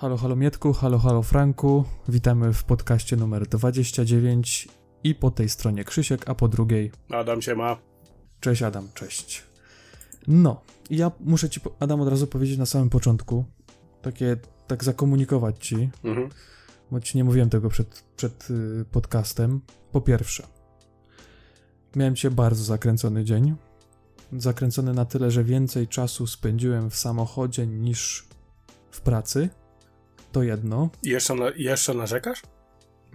Halo, halo Mietku, halo, halo Franku. Witamy w podcaście numer 29 i po tej stronie Krzysiek, a po drugiej... Adam się ma. Cześć Adam, cześć. No, ja muszę ci, Adam, od razu powiedzieć na samym początku, takie, tak zakomunikować ci, mhm. bo ci nie mówiłem tego przed, przed y, podcastem. Po pierwsze, miałem cię bardzo zakręcony dzień. Zakręcony na tyle, że więcej czasu spędziłem w samochodzie niż w pracy to jedno. I jeszcze, na, jeszcze narzekasz?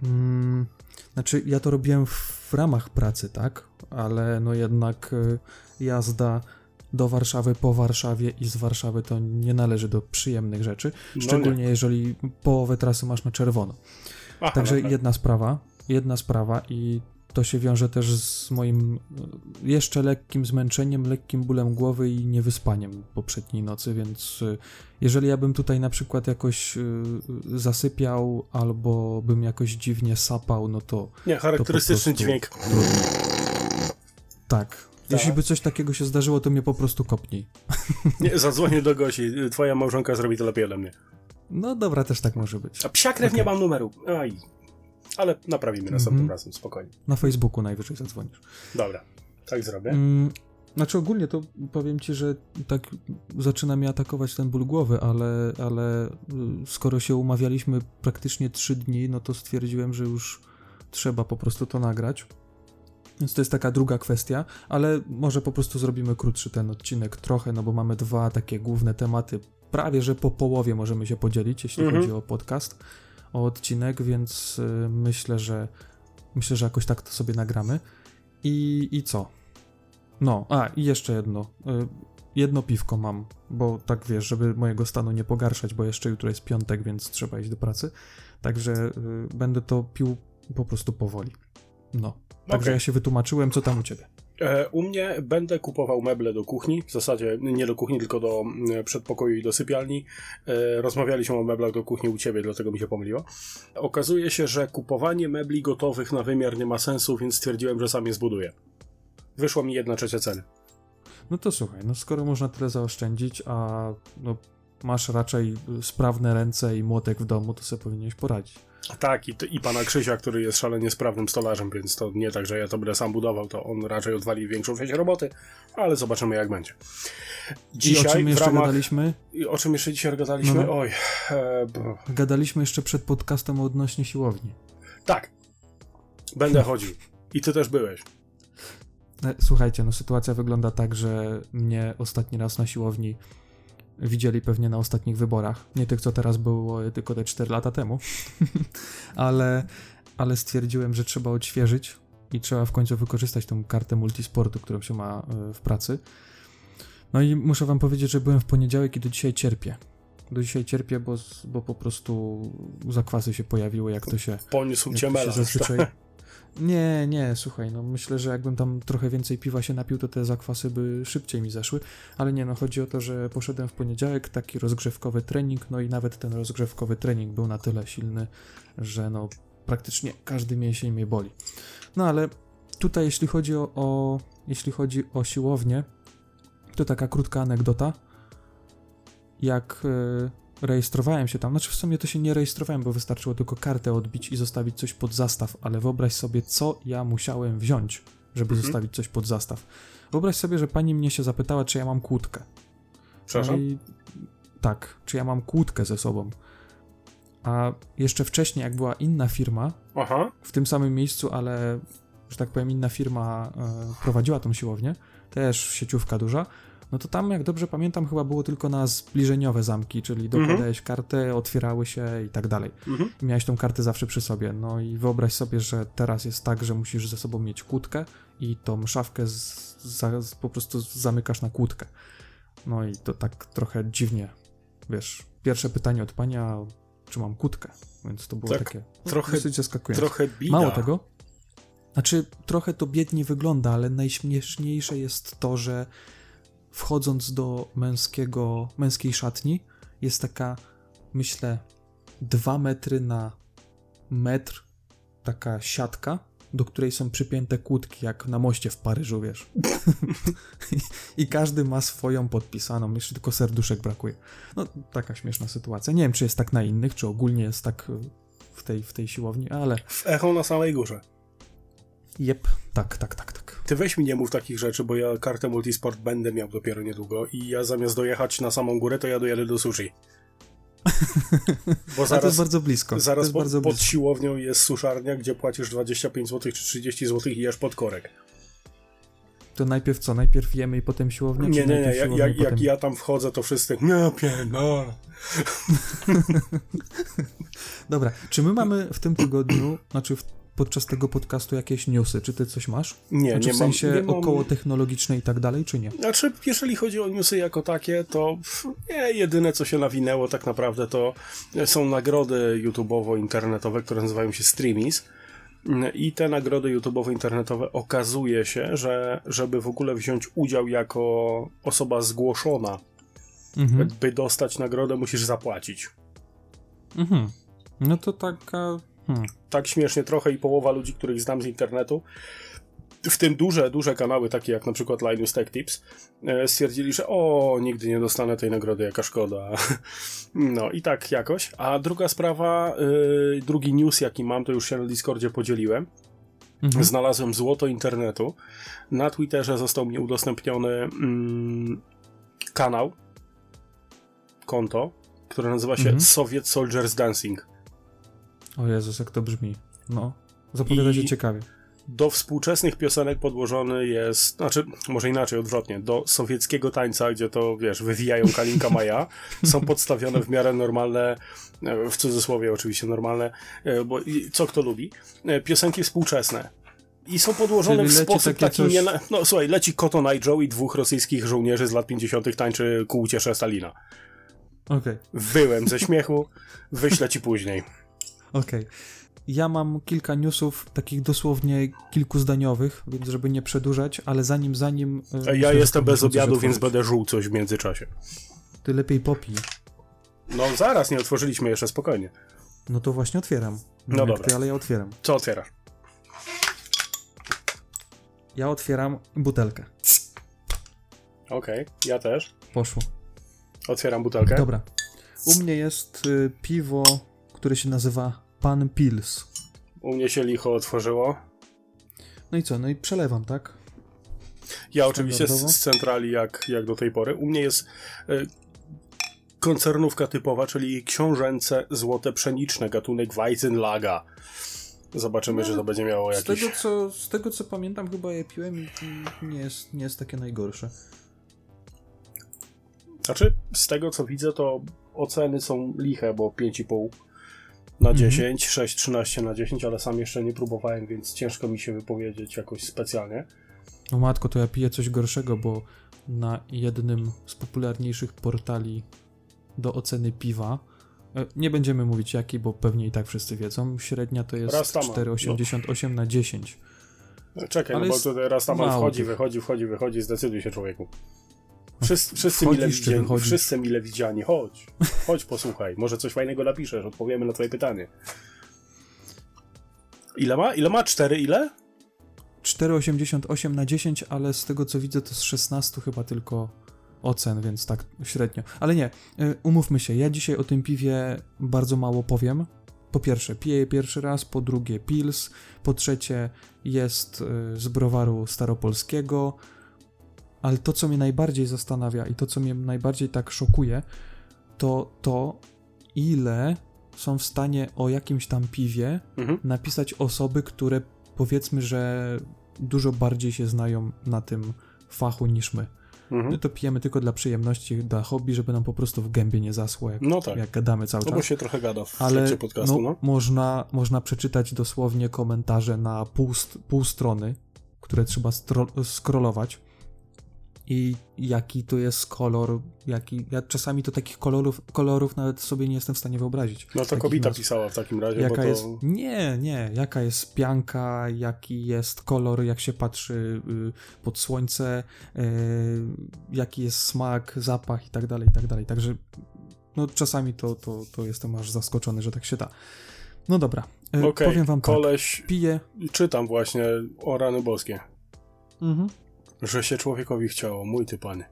Mm, znaczy, ja to robiłem w ramach pracy, tak? Ale no jednak y, jazda do Warszawy, po Warszawie i z Warszawy to nie należy do przyjemnych rzeczy. No szczególnie jeżeli połowę trasy masz na czerwono. Aha, Także no jedna sprawa, jedna sprawa i to się wiąże też z moim jeszcze lekkim zmęczeniem, lekkim bólem głowy i niewyspaniem poprzedniej nocy, więc e, jeżeli ja bym tutaj na przykład jakoś e, zasypiał albo bym jakoś dziwnie sapał, no to. Nie, charakterystyczny to dźwięk. Tak. tak. Jeśli by coś takiego się zdarzyło, to mnie po prostu kopnij. Nie, zadzwonię do Gosi. Twoja małżonka zrobi to lepiej ode mnie. No dobra, też tak może być. A psia krew okay. nie mam numeru. Aj. Ale naprawimy następnym mm -hmm. razem, spokojnie. Na Facebooku najwyżej zadzwonisz. Dobra, tak zrobię. Mm, znaczy ogólnie to powiem ci, że tak zaczyna mnie atakować ten ból głowy, ale, ale y, skoro się umawialiśmy praktycznie trzy dni, no to stwierdziłem, że już trzeba po prostu to nagrać. Więc to jest taka druga kwestia, ale może po prostu zrobimy krótszy ten odcinek trochę, no bo mamy dwa takie główne tematy. Prawie że po połowie możemy się podzielić, jeśli mm -hmm. chodzi o podcast o odcinek, więc y, myślę, że myślę, że jakoś tak to sobie nagramy. I, i co? No, a i jeszcze jedno. Y, jedno piwko mam, bo tak wiesz, żeby mojego stanu nie pogarszać, bo jeszcze jutro jest piątek, więc trzeba iść do pracy. Także y, będę to pił po prostu powoli. No. Także okay. ja się wytłumaczyłem, co tam u ciebie. E, u mnie będę kupował meble do kuchni, w zasadzie nie do kuchni, tylko do mm, przedpokoju i do sypialni. E, rozmawialiśmy o meblach do kuchni u ciebie, dlatego mi się pomyliło. Okazuje się, że kupowanie mebli gotowych na wymiar nie ma sensu, więc stwierdziłem, że sam je zbuduję. Wyszło mi jedna trzecia ceny. No to słuchaj, no skoro można tyle zaoszczędzić, a no, masz raczej sprawne ręce i młotek w domu, to sobie powinieneś poradzić. Tak, i, i pana Krzysia, który jest szalenie sprawnym stolarzem, więc to nie tak, że ja to będę sam budował, to on raczej odwali większą część roboty, ale zobaczymy jak będzie. Dzisiaj I o czym jeszcze ramach... gadaliśmy? I o czym jeszcze dzisiaj gadaliśmy? No, no. Oj. E, gadaliśmy jeszcze przed podcastem odnośnie siłowni. Tak. Będę chodził. I ty też byłeś. E, słuchajcie, no sytuacja wygląda tak, że mnie ostatni raz na siłowni widzieli pewnie na ostatnich wyborach. Nie tych, co teraz było, tylko te 4 lata temu. ale, ale stwierdziłem, że trzeba odświeżyć i trzeba w końcu wykorzystać tą kartę multisportu, którą się ma e, w pracy. No i muszę wam powiedzieć, że byłem w poniedziałek i do dzisiaj cierpię. Do dzisiaj cierpię, bo, bo po prostu zakwasy się pojawiły, jak to się. Poniósł cię melanż. Nie, nie, słuchaj, no myślę, że jakbym tam trochę więcej piwa się napił, to te zakwasy by szybciej mi zeszły, ale nie, no chodzi o to, że poszedłem w poniedziałek, taki rozgrzewkowy trening, no i nawet ten rozgrzewkowy trening był na tyle silny, że no praktycznie każdy mięsień mnie boli. No ale tutaj jeśli chodzi o, o jeśli chodzi o siłownię, to taka krótka anegdota, jak... Yy, rejestrowałem się tam, znaczy w sumie to się nie rejestrowałem, bo wystarczyło tylko kartę odbić i zostawić coś pod zastaw, ale wyobraź sobie, co ja musiałem wziąć, żeby mhm. zostawić coś pod zastaw. Wyobraź sobie, że pani mnie się zapytała, czy ja mam kłódkę. Przepraszam? I... Tak, czy ja mam kłódkę ze sobą. A jeszcze wcześniej, jak była inna firma, Aha. w tym samym miejscu, ale, że tak powiem, inna firma e, prowadziła tą siłownię, też sieciówka duża, no to tam, jak dobrze pamiętam, chyba było tylko na zbliżeniowe zamki, czyli mhm. dokładałeś mhm. kartę, otwierały się i tak dalej. Mhm. I miałeś tą kartę zawsze przy sobie. No i wyobraź sobie, że teraz jest tak, że musisz ze sobą mieć kłódkę i tą szafkę z, z, po prostu zamykasz na kłódkę. No i to tak trochę dziwnie, wiesz, pierwsze pytanie od pania, czy mam kłódkę, więc to było tak, takie trochę, dosyć zaskakujące. Trochę bida. Mało tego, znaczy trochę to biednie wygląda, ale najśmieszniejsze jest to, że wchodząc do męskiego, męskiej szatni, jest taka, myślę, 2 metry na metr taka siatka do której są przypięte kłódki, jak na moście w Paryżu, wiesz. I każdy ma swoją podpisaną, jeszcze tylko serduszek brakuje. No, taka śmieszna sytuacja. Nie wiem, czy jest tak na innych, czy ogólnie jest tak y, w tej, w tej siłowni, ale... W echo na samej górze. Jep, tak, tak, tak, tak. Ty weź mi nie mów takich rzeczy, bo ja kartę multisport będę miał dopiero niedługo i ja zamiast dojechać na samą górę, to ja dojadę do sushi. Bo zaraz, to jest bardzo blisko. Zaraz po, bardzo pod blisko. siłownią jest suszarnia, gdzie płacisz 25 zł czy 30 zł i jesz pod korek. To najpierw co? Najpierw jemy i potem siłownia? Nie, nie, nie. Ja, ja, jak potem... ja tam wchodzę, to wszyscy. No, pierdolę. Dobra, czy my mamy w tym tygodniu, znaczy w podczas tego podcastu jakieś newsy? Czy ty coś masz? Nie, znaczy, nie w sensie mam, nie około technologiczne i tak dalej, czy nie? Znaczy, jeżeli chodzi o newsy jako takie, to nie, jedyne co się nawinęło tak naprawdę to są nagrody YouTube'owo-internetowe, które nazywają się Streamies. I te nagrody YouTube'owo-internetowe okazuje się, że żeby w ogóle wziąć udział jako osoba zgłoszona, mhm. by dostać nagrodę, musisz zapłacić. Mhm. No to taka Hmm. Tak śmiesznie trochę i połowa ludzi, których znam z internetu, w tym duże, duże kanały, takie jak na przykład Linus Tech Tips, e, stwierdzili, że o, nigdy nie dostanę tej nagrody, jaka szkoda. No i tak jakoś. A druga sprawa, yy, drugi news, jaki mam, to już się na Discordzie podzieliłem. Mhm. Znalazłem złoto internetu. Na Twitterze został mi udostępniony mm, kanał, konto, które nazywa się mhm. Soviet Soldiers Dancing. O Jezus, jak to brzmi. No, zapowiada się ciekawie. Do współczesnych piosenek podłożony jest, znaczy, może inaczej, odwrotnie, do sowieckiego tańca, gdzie to, wiesz, wywijają Kalinka Maja, są podstawione w miarę normalne, e, w cudzysłowie oczywiście normalne, e, bo co kto lubi, e, piosenki współczesne. I są podłożone Czyli w sposób taki coś... nie... No słuchaj, leci Koto Joe i dwóch rosyjskich żołnierzy z lat 50. tańczy ku uciesze Stalina. Okej. Okay. Wyłem ze śmiechu, wyślę ci później. Okej. Okay. Ja mam kilka newsów, takich dosłownie kilkuzdaniowych, więc żeby nie przedłużać, ale zanim, zanim... E, myślę, ja jestem bez obiadu, więc będę żuł coś w międzyczasie. Ty lepiej popij. No zaraz, nie otworzyliśmy jeszcze, spokojnie. No to właśnie otwieram. No, no dobra. Ty, ale ja otwieram. Co otwierasz? Ja otwieram butelkę. Okej, okay, ja też. Poszło. Otwieram butelkę. Dobra. U mnie jest y, piwo który się nazywa Pan Pils. U mnie się licho otworzyło. No i co? No i przelewam, tak? Ja oczywiście z, z, centrali jak, jak do tej pory. U mnie jest y, koncernówka typowa, czyli książęce złote pszeniczne, gatunek Weizenlaga. Zobaczymy, no, że to będzie miało jakiś... Z tego, co, z tego, co pamiętam, chyba je piłem i nie jest, nie jest takie najgorsze. Znaczy, z tego, co widzę, to oceny są liche, bo 5,5 na 10, mhm. 6, 13 na 10, ale sam jeszcze nie próbowałem, więc ciężko mi się wypowiedzieć jakoś specjalnie. No matko, to ja piję coś gorszego, bo na jednym z popularniejszych portali do oceny piwa, e, nie będziemy mówić jaki, bo pewnie i tak wszyscy wiedzą, średnia to jest 4,88 no. na 10. Czekaj, ale no bo tutaj raz tam wchodzi, wychodzi, wchodzi, wychodzi, zdecyduj się człowieku. Wszyscy, wszyscy, mile widziani, wszyscy mile widziani, chodź, chodź posłuchaj, może coś fajnego napiszesz, odpowiemy na twoje pytanie. Ile ma? Ile ma? 4 ile? 4,88 na 10, ale z tego co widzę to z 16 chyba tylko ocen, więc tak średnio. Ale nie, y, umówmy się, ja dzisiaj o tym piwie bardzo mało powiem. Po pierwsze, piję je pierwszy raz, po drugie Pils, po trzecie jest y, z browaru staropolskiego, ale to, co mnie najbardziej zastanawia i to, co mnie najbardziej tak szokuje, to to, ile są w stanie o jakimś tam piwie mhm. napisać osoby, które powiedzmy, że dużo bardziej się znają na tym fachu niż my. Mhm. My to pijemy tylko dla przyjemności, dla hobby, żeby nam po prostu w gębie nie zasło, jak, no tak. jak gadamy cały no czas. bo się trochę gada w Ale podcastu, no, no. Można, można przeczytać dosłownie komentarze na pół, pół strony, które trzeba scrollować i jaki to jest kolor, jaki, ja czasami to takich kolorów, kolorów nawet sobie nie jestem w stanie wyobrazić. No to kobieta pisała w takim razie, jaka to... jest, Nie, nie, jaka jest pianka, jaki jest kolor, jak się patrzy y, pod słońce, y, jaki jest smak, zapach i tak dalej, i tak dalej, także no czasami to, to, to jestem aż zaskoczony, że tak się da. No dobra, e, Okej, powiem wam koleś, tak. Piję. czytam właśnie o rany boskie, Mhm. Że się człowiekowi chciało, mój ty panie.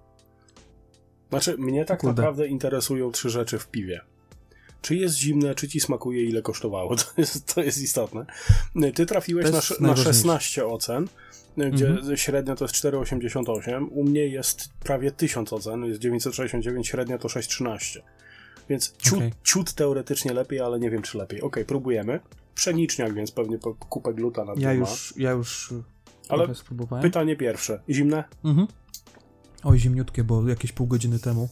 Znaczy, mnie tak naprawdę interesują trzy rzeczy w piwie. Czy jest zimne, czy ci smakuje, ile kosztowało. To jest, to jest istotne. Ty trafiłeś na, na najważniejsze. 16 ocen, gdzie Mhm. średnia to jest 4,88. U mnie jest prawie 1000 ocen, jest 969, średnia to 6,13. Więc ciut, Okej. ciut teoretycznie lepiej, ale nie wiem czy lepiej. Okej, próbujemy. Pszeniczniak, więc pewnie kupę gluta na Ja już, ja już Ale. Pytanie pierwsze. Zimne? Mhm. Oj, zimniutkie, bo jakieś pół godziny temu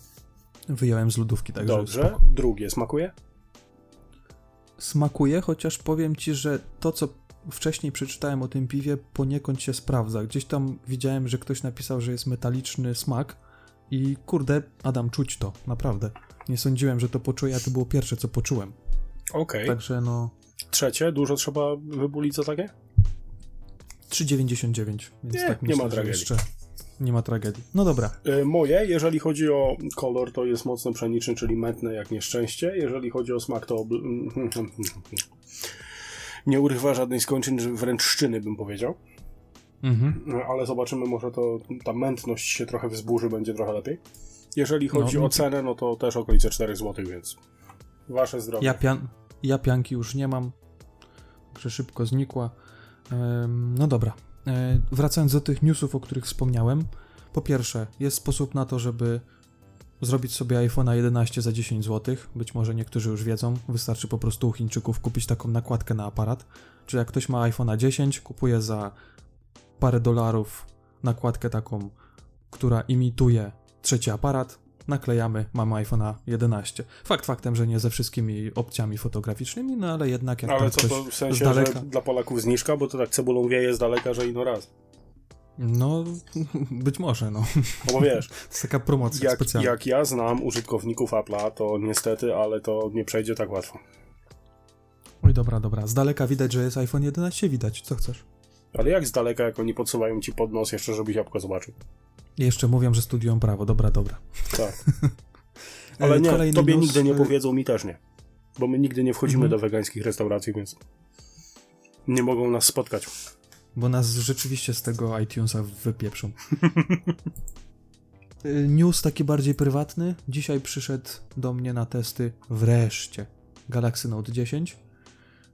wyjąłem z lodówki, także Dobrze. spoko. Drugie, smakuje? Smakuje, chociaż powiem ci, że to, co wcześniej przeczytałem o tym piwie, poniekąd się sprawdza. Gdzieś tam widziałem, że ktoś napisał, że jest metaliczny smak i kurde, Adam, czuć to, naprawdę. Nie sądziłem, że to poczuję, a to było pierwsze, co poczułem. Okej. Także no, Trzecie, dużo trzeba wybulić za takie? 3,99, więc Nie, tak nie myślę, ma że tragedii. jeszcze nie ma tragedii. No dobra, Y, Moje, jeżeli chodzi o kolor, to jest mocno pszeniczny, czyli mętne jak nieszczęście. Jeżeli chodzi o smak, to nie urywa żadnej skończyn, wręcz szczyny bym powiedział. mhm. No, Ale zobaczymy, może to ta mętność się trochę wzburzy, będzie trochę lepiej. Jeżeli chodzi No, o no. cenę, no to też okolice 4 zł, więc wasze zdrowie. Ja, pian, ja pianki już nie mam, także szybko znikła. No dobra, e, wracając do tych newsów, o których wspomniałem. Po pierwsze, jest sposób na to, żeby zrobić sobie iPhone'a 11 za 10 zł. Być może niektórzy już wiedzą, wystarczy po prostu u Chińczyków kupić taką nakładkę na aparat. Czy jak ktoś ma iPhone'a 10, kupuje za parę dolarów nakładkę taką, która imituje trzeci aparat, naklejamy, mamy iPhone'a 11. Fakt faktem, że nie ze wszystkimi opcjami fotograficznymi, no ale jednak jak Ale co to w sensie, daleka... że dla Polaków zniżka, bo to tak cebulą wieje z daleka, że ino raz. No, być może, no. No bo wiesz, To jest taka promocja jak, specjalna. jak ja znam użytkowników Apple'a, to niestety, ale to nie przejdzie tak łatwo. Oj, dobra, dobra. Z daleka widać, że jest iPhone 11, widać. Co chcesz? Ale jak z daleka, jak oni podsuwają ci pod nos jeszcze, żebyś jabłko zobaczył. Jeszcze mówią, że studiują prawo. Dobra, dobra. Tak. E, Ale nie, kolejny tobie news, nigdy nie e, powiedzą, mi też nie. Bo my nigdy nie wchodzimy Mhm. do wegańskich restauracji, więc nie mogą nas spotkać. Bo nas rzeczywiście z tego iTunesa wypieprzą. Y, News taki bardziej prywatny. Dzisiaj przyszedł do mnie na testy wreszcie Galaxy Note 10.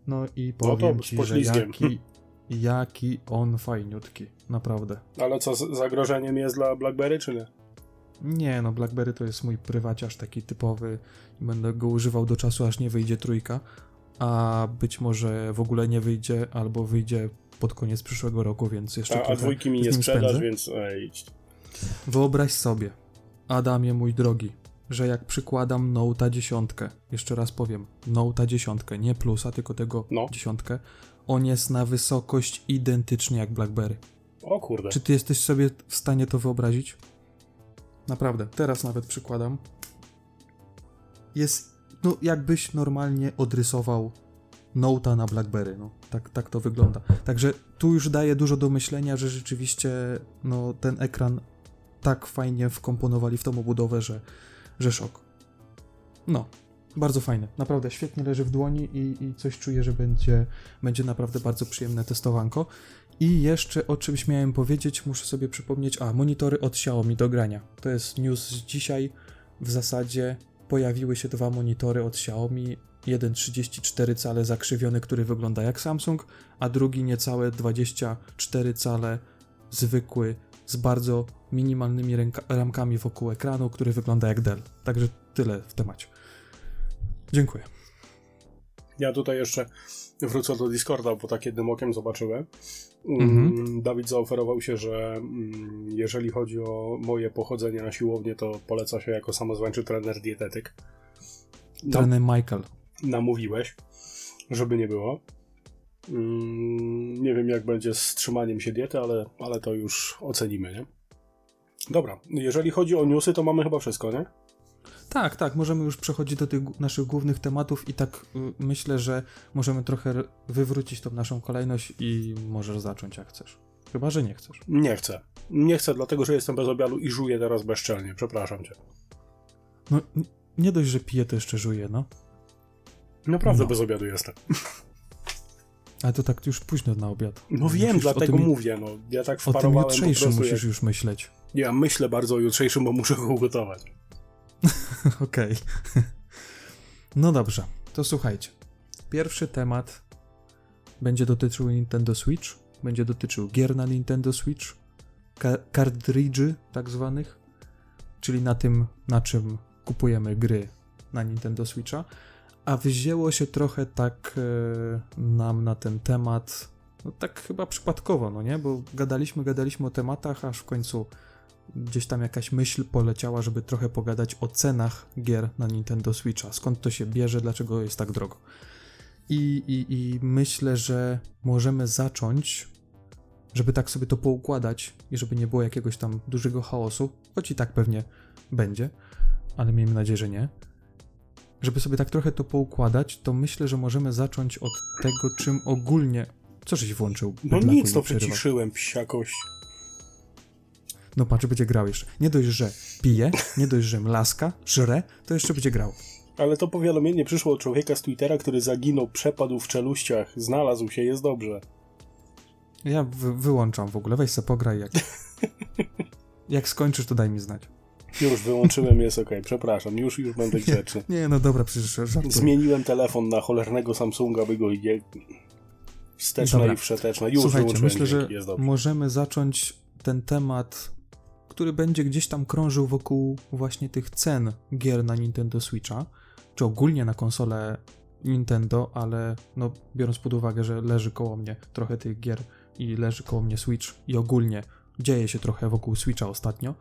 No i No to powiem ci, że jaki, jaki on fajniutki. Naprawdę. Ale co, zagrożeniem jest dla BlackBerry, czy nie? Nie, no BlackBerry to jest mój prywaciarz taki typowy. Będę go używał do czasu, aż nie wyjdzie trójka. A być może w ogóle nie wyjdzie, albo wyjdzie pod koniec przyszłego roku, więc jeszcze A, a dwójki mi nie sprzedasz, spędzę. więc ej, idź. Wyobraź sobie, Adamie mój drogi, że jak przykładam Note'a 10, jeszcze raz powiem, Note'a 10, nie plusa, tylko tego No. 10, on jest na wysokość identyczny jak BlackBerry. O kurde. Czy ty jesteś sobie w stanie to wyobrazić? Naprawdę, teraz nawet przykładam. Jest, no jakbyś normalnie odrysował Note'a na BlackBerry, no tak, tak to wygląda. Także tu już daje dużo do myślenia, że rzeczywiście no ten ekran tak fajnie wkomponowali w tą obudowę, że, że szok. No, bardzo fajne. Naprawdę świetnie leży w dłoni i, i coś czuję, że będzie, będzie naprawdę bardzo przyjemne testowanko. I jeszcze o czymś miałem powiedzieć, muszę sobie przypomnieć. A, monitory od Xiaomi do grania. To jest news z dzisiaj. W zasadzie pojawiły się dwa monitory od Xiaomi. Jeden 34 cale zakrzywiony, który wygląda jak Samsung, a drugi niecałe 24 cale zwykły z bardzo minimalnymi ręka- ramkami wokół ekranu, który wygląda jak Dell. Także tyle w temacie. Dziękuję. Ja tutaj jeszcze wrócę do Discorda, bo tak jednym okiem zobaczyłem. Mhm. Mm, Dawid zaoferował się, że mm, jeżeli chodzi o moje pochodzenie na siłownię, to poleca się jako samozwańczy trener dietetyk. Trener Michael. namówiłeś, żeby nie było. Mm, Nie wiem, jak będzie z trzymaniem się diety, ale, ale to już ocenimy, nie? Dobra, jeżeli chodzi o newsy, to mamy chyba wszystko, nie? Tak, tak, możemy już przechodzić do tych naszych głównych tematów i tak y, myślę, że możemy trochę wywrócić tą naszą kolejność i możesz zacząć jak chcesz. Chyba, że nie chcesz. Nie chcę. Nie chcę, dlatego że jestem bez obiadu i żuję teraz bezczelnie. Przepraszam cię. No, nie dość, że piję, to jeszcze żuję, no. Naprawdę No. bez obiadu jestem. Ale to tak już późno na obiad. No wiem, Musisz dlatego tym, mówię, no. Ja tak O tym wparowałem jutrzejszym musisz jak... już myśleć. Ja myślę bardzo o jutrzejszym, bo muszę go ugotować. Okej. No dobrze, to słuchajcie. Pierwszy temat będzie dotyczył Nintendo Switch, będzie dotyczył gier na Nintendo Switch, ka- kartridży tak zwanych, czyli na tym, na czym kupujemy gry na Nintendo Switcha, a wzięło się trochę tak e, nam na ten temat, no tak chyba przypadkowo, no nie? Bo gadaliśmy, gadaliśmy o tematach, aż w końcu gdzieś tam jakaś myśl poleciała, żeby trochę pogadać o cenach gier na Nintendo Switcha. Skąd to się bierze, dlaczego jest tak drogo. I, i, I myślę, że możemy zacząć, żeby tak sobie to poukładać i żeby nie było jakiegoś tam dużego chaosu, choć i tak pewnie będzie, ale miejmy nadzieję, że nie. Żeby sobie tak trochę to poukładać, to myślę, że możemy zacząć od tego, czym ogólnie. Co żeś włączył? No Bydlaku, nic, to przerywa. wyciszyłem psiakość. No patrz, będzie grał jeszcze. Nie dość, że pije, nie dość, że mlaska, żre, to jeszcze będzie grał. Ale to powiadomienie przyszło od człowieka z Twittera, który zaginął, przepadł w czeluściach, znalazł się, jest dobrze. Ja wy wyłączam w ogóle, weź se pograj jak... jak skończysz, to daj mi znać. Już wyłączyłem, jest okej, przepraszam, już, już będę grzeczny. Nie, no dobra, przecież żartuję. Zmieniłem telefon na cholernego Samsunga, by go je... wsteczna Dobra. i wszeteczna. Już Słuchajcie, wyłączyłem myślę, że jest dobrze. możemy zacząć ten temat, który będzie gdzieś tam krążył wokół właśnie tych cen gier na Nintendo Switcha, czy ogólnie na konsolę Nintendo, ale no biorąc pod uwagę, że leży koło mnie trochę tych gier i leży koło mnie Switch i ogólnie dzieje się trochę wokół Switcha ostatnio,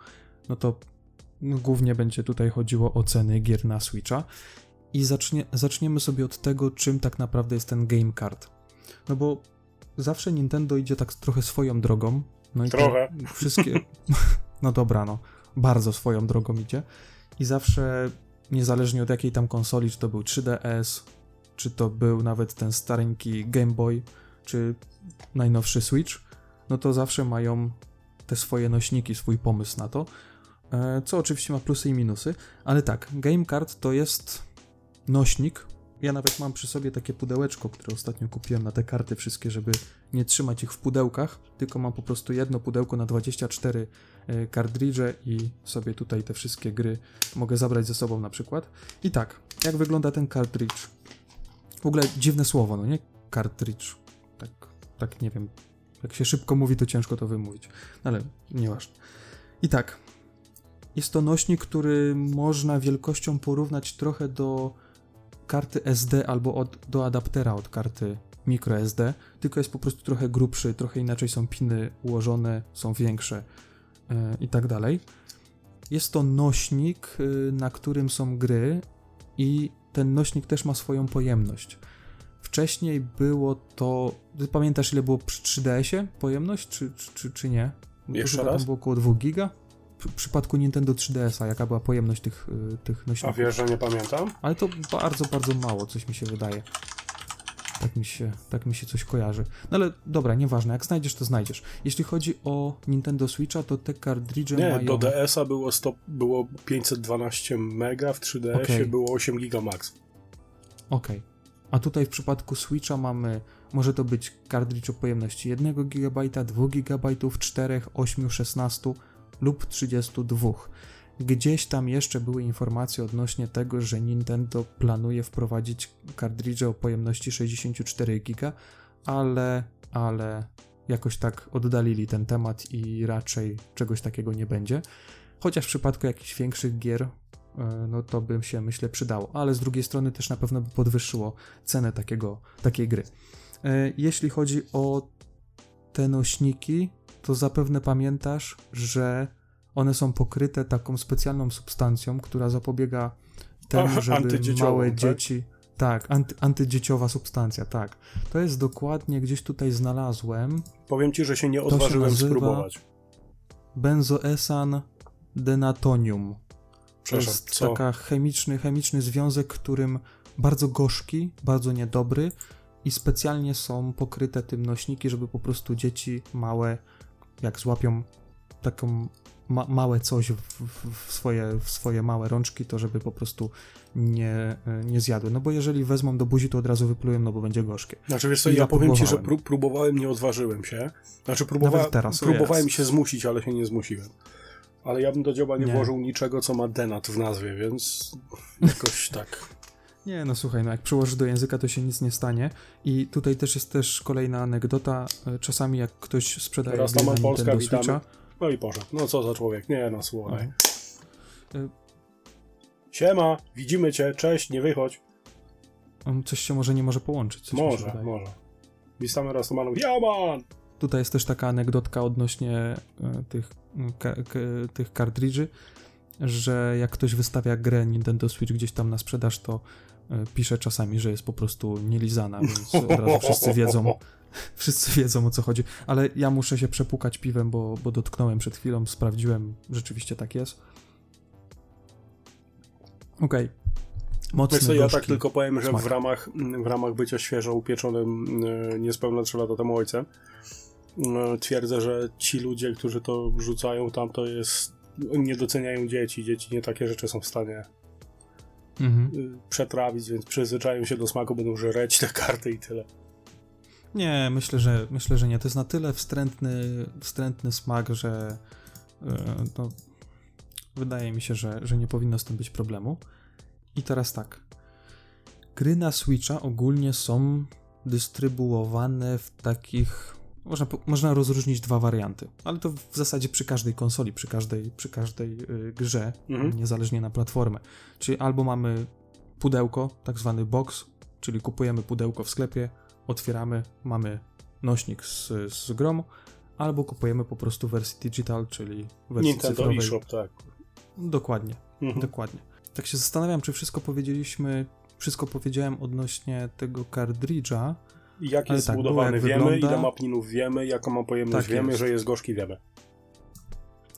no to głównie będzie tutaj chodziło o ceny gier na Switcha i zacznie, zaczniemy sobie od tego, czym tak naprawdę jest ten game card. No bo zawsze Nintendo idzie tak trochę swoją drogą. No Trochę. wszystkie. No dobra, no. Bardzo swoją drogą idzie. I zawsze, niezależnie od jakiej tam konsoli, czy to był 3DS, czy to był nawet ten stareńki Game Boy, czy najnowszy Switch, no to zawsze mają te swoje nośniki, swój pomysł na to. E, Co oczywiście ma plusy i minusy, ale tak, Game Card to jest nośnik. Ja nawet mam przy sobie takie pudełeczko, które ostatnio kupiłem na te karty wszystkie, żeby nie trzymać ich w pudełkach, tylko mam po prostu jedno pudełko na 24 e, kartridże i sobie tutaj te wszystkie gry mogę zabrać ze sobą na przykład. I tak, jak wygląda ten kartridż? W ogóle dziwne słowo, no nie? Kartridż. Tak, tak nie wiem. Jak się szybko mówi, to ciężko to wymówić. Ale nieważne. I tak, jest to nośnik, który można wielkością porównać trochę do karty SD albo od, do adaptera od karty microSD, tylko jest po prostu trochę grubszy, trochę inaczej są piny ułożone, są większe yy, i tak dalej. Jest to nośnik, yy, na którym są gry i ten nośnik też ma swoją pojemność. Wcześniej było to. Ty pamiętasz, ile było przy 3DS-ie pojemność, czy, czy, czy, czy nie? To Jeszcze raz? Tam było około 2 giga. W przypadku Nintendo 3DS-a, jaka była pojemność tych, yy, tych A nośników? wiesz, że nie pamiętam? Ale to bardzo, bardzo mało, coś mi się wydaje. Tak mi się, tak mi się coś kojarzy. No ale dobra, nieważne, jak znajdziesz, to znajdziesz. Jeśli chodzi o Nintendo Switcha, to te kartridże Nie, mają... do DS-a było, 100, było 512 mega, w 3DS-ie Okej. było 8 giga max. Okej. A tutaj w przypadku Switcha mamy, może to być kartridż o pojemności 1 GB, 2 GB, 4, 8, 16 lub 32. Gdzieś tam jeszcze były informacje odnośnie tego, że Nintendo planuje wprowadzić kartridże o pojemności 64 GB, ale, ale jakoś tak oddalili ten temat i raczej czegoś takiego nie będzie. Chociaż w przypadku jakichś większych gier, e, no to by się myślę przydało, ale z drugiej strony też na pewno by podwyższyło cenę takiego, takiej gry. E, Jeśli chodzi o te nośniki, to zapewne pamiętasz, że one są pokryte taką specjalną substancją, która zapobiega temu, żeby małe tak? dzieci. Tak, anty, antydzieciowa substancja, tak. To jest dokładnie gdzieś tutaj znalazłem. Powiem ci, że się nie się odważyłem nazywa- spróbować. Benzoesan denatonium. To jest co? taka chemiczny, chemiczny związek, którym bardzo gorzki, bardzo niedobry i specjalnie są pokryte tym nośniki, żeby po prostu dzieci małe, jak złapią taką ma małe coś w, w, swoje, w swoje małe rączki, to żeby po prostu nie, nie zjadły. No bo jeżeli wezmą do buzi, to od razu wyplują, no bo będzie gorzkie. Znaczy wiesz co, ja, ja powiem ci, że pró próbowałem, nie odważyłem się. Znaczy próbowa teraz, próbowałem się zmusić, ale się nie zmusiłem. Ale ja bym do dzioba nie, nie. włożył niczego, co ma denat w nazwie, więc jakoś tak. Nie, no słuchaj, no jak przyłożysz do języka, to się nic nie stanie. I tutaj też jest też kolejna anegdota. E, czasami jak ktoś sprzedaje Teraz na Polska, Nintendo Switcha... No i poszedł. No co za człowiek. Nie, no słuchaj. Mhm. Siema, widzimy cię, cześć, nie wychodź. On coś się może nie może połączyć. może, może. Witamy Rastomanów. Ja man! Tutaj jest też taka anegdotka odnośnie e, tych, tych kartridży, że jak ktoś wystawia grę Nintendo Switch gdzieś tam na sprzedaż, to e, pisze czasami, że jest po prostu nielizana, więc od razu wszyscy wiedzą, wszyscy wiedzą o co chodzi. Ale ja muszę się przepukać piwem, bo, bo dotknąłem przed chwilą, sprawdziłem, rzeczywiście tak jest. Okej. Okay. Mocny, Wiesz co, ja tak tylko powiem, że w ramach, w ramach bycia świeżo upieczonym e, niespełna 3 lata temu ojcem, e, twierdzę, że ci ludzie, którzy to rzucają tam, to jest nie doceniają dzieci. Dzieci nie takie rzeczy są w stanie mhm. Y, przetrawić, więc przyzwyczają się do smaku, będą żreć te karty i tyle. Nie, myślę, że myślę, że nie. To jest na tyle wstrętny, wstrętny smak, że yy, no, wydaje mi się, że, że nie powinno z tym być problemu. I teraz tak. Gry na Switcha ogólnie są dystrybuowane w takich można, można rozróżnić dwa warianty, ale to w zasadzie przy każdej konsoli, przy każdej, przy każdej yy, grze, mhm. niezależnie na platformę. Czyli albo mamy pudełko, tak zwany box, czyli kupujemy pudełko w sklepie, otwieramy, mamy nośnik z, z grom, albo kupujemy po prostu wersję digital, czyli wersję Nintendo cyfrowej. eShop, tak. Dokładnie, mhm. dokładnie. Tak się zastanawiam, czy wszystko powiedzieliśmy, wszystko powiedziałem odnośnie tego kartridża, jak jest tak, zbudowany, jak wiemy, wygląda. ile ma plinów wiemy, jaką ma pojemność tak wiemy, jest. że jest gorzki wiemy.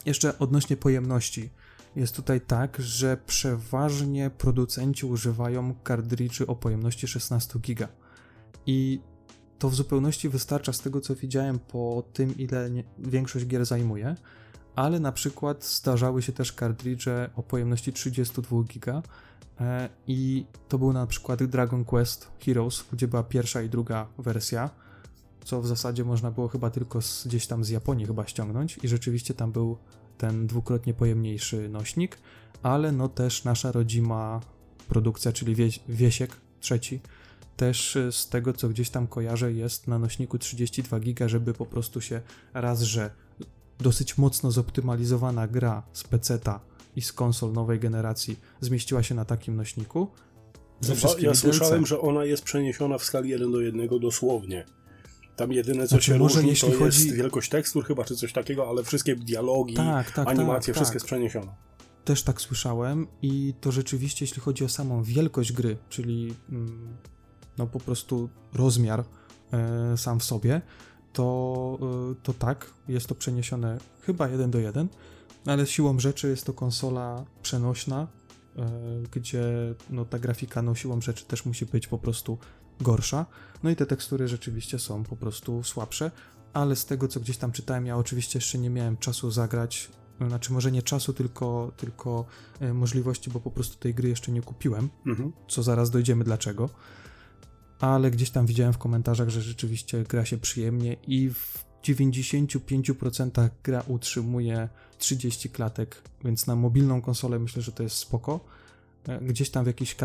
Jeszcze odnośnie pojemności. Jest tutaj tak, że przeważnie producenci używają kartridży o pojemności 16 giga. I to w zupełności wystarcza z tego, co widziałem po tym, ile nie, większość gier zajmuje, ale na przykład zdarzały się też kartridże o pojemności 32 giga, E, I to był na przykład Dragon Quest Heroes, gdzie była pierwsza i druga wersja, co w zasadzie można było chyba tylko z, gdzieś tam z Japonii chyba ściągnąć i rzeczywiście tam był ten dwukrotnie pojemniejszy nośnik, ale no też nasza rodzima produkcja, czyli wie, Wiesiek trzeci, też z tego co gdzieś tam kojarzę jest na nośniku 32 giga, żeby po prostu się raz, że dosyć mocno zoptymalizowana gra z peceta i z konsol nowej generacji zmieściła się na takim nośniku. Ze ja słyszałem, że ona jest przeniesiona w skali 1 do 1 dosłownie. Tam jedyne co znaczy, się może różni to chodzi... jest wielkość tekstur chyba, czy coś takiego, ale wszystkie dialogi, tak, tak, animacje, tak, wszystkie jest przeniesione. Też tak słyszałem i to rzeczywiście, jeśli chodzi o samą wielkość gry, czyli mm, no po prostu rozmiar e, sam w sobie, to, e, to tak, jest to przeniesione chyba 1 do 1 ale siłą rzeczy jest to konsola przenośna, e, gdzie no, ta grafika no, siłą rzeczy też musi być po prostu gorsza. No i te tekstury rzeczywiście są po prostu słabsze, ale z tego co gdzieś tam czytałem, ja oczywiście jeszcze nie miałem czasu zagrać, znaczy może nie czasu, tylko, tylko e, możliwości, bo po prostu tej gry jeszcze nie kupiłem, mhm. co zaraz dojdziemy dlaczego. Ale gdzieś tam widziałem w komentarzach, że rzeczywiście gra się przyjemnie i w 95% gra utrzymuje 30 klatek, więc na mobilną konsolę myślę, że to jest spoko. E, gdzieś tam w jakichś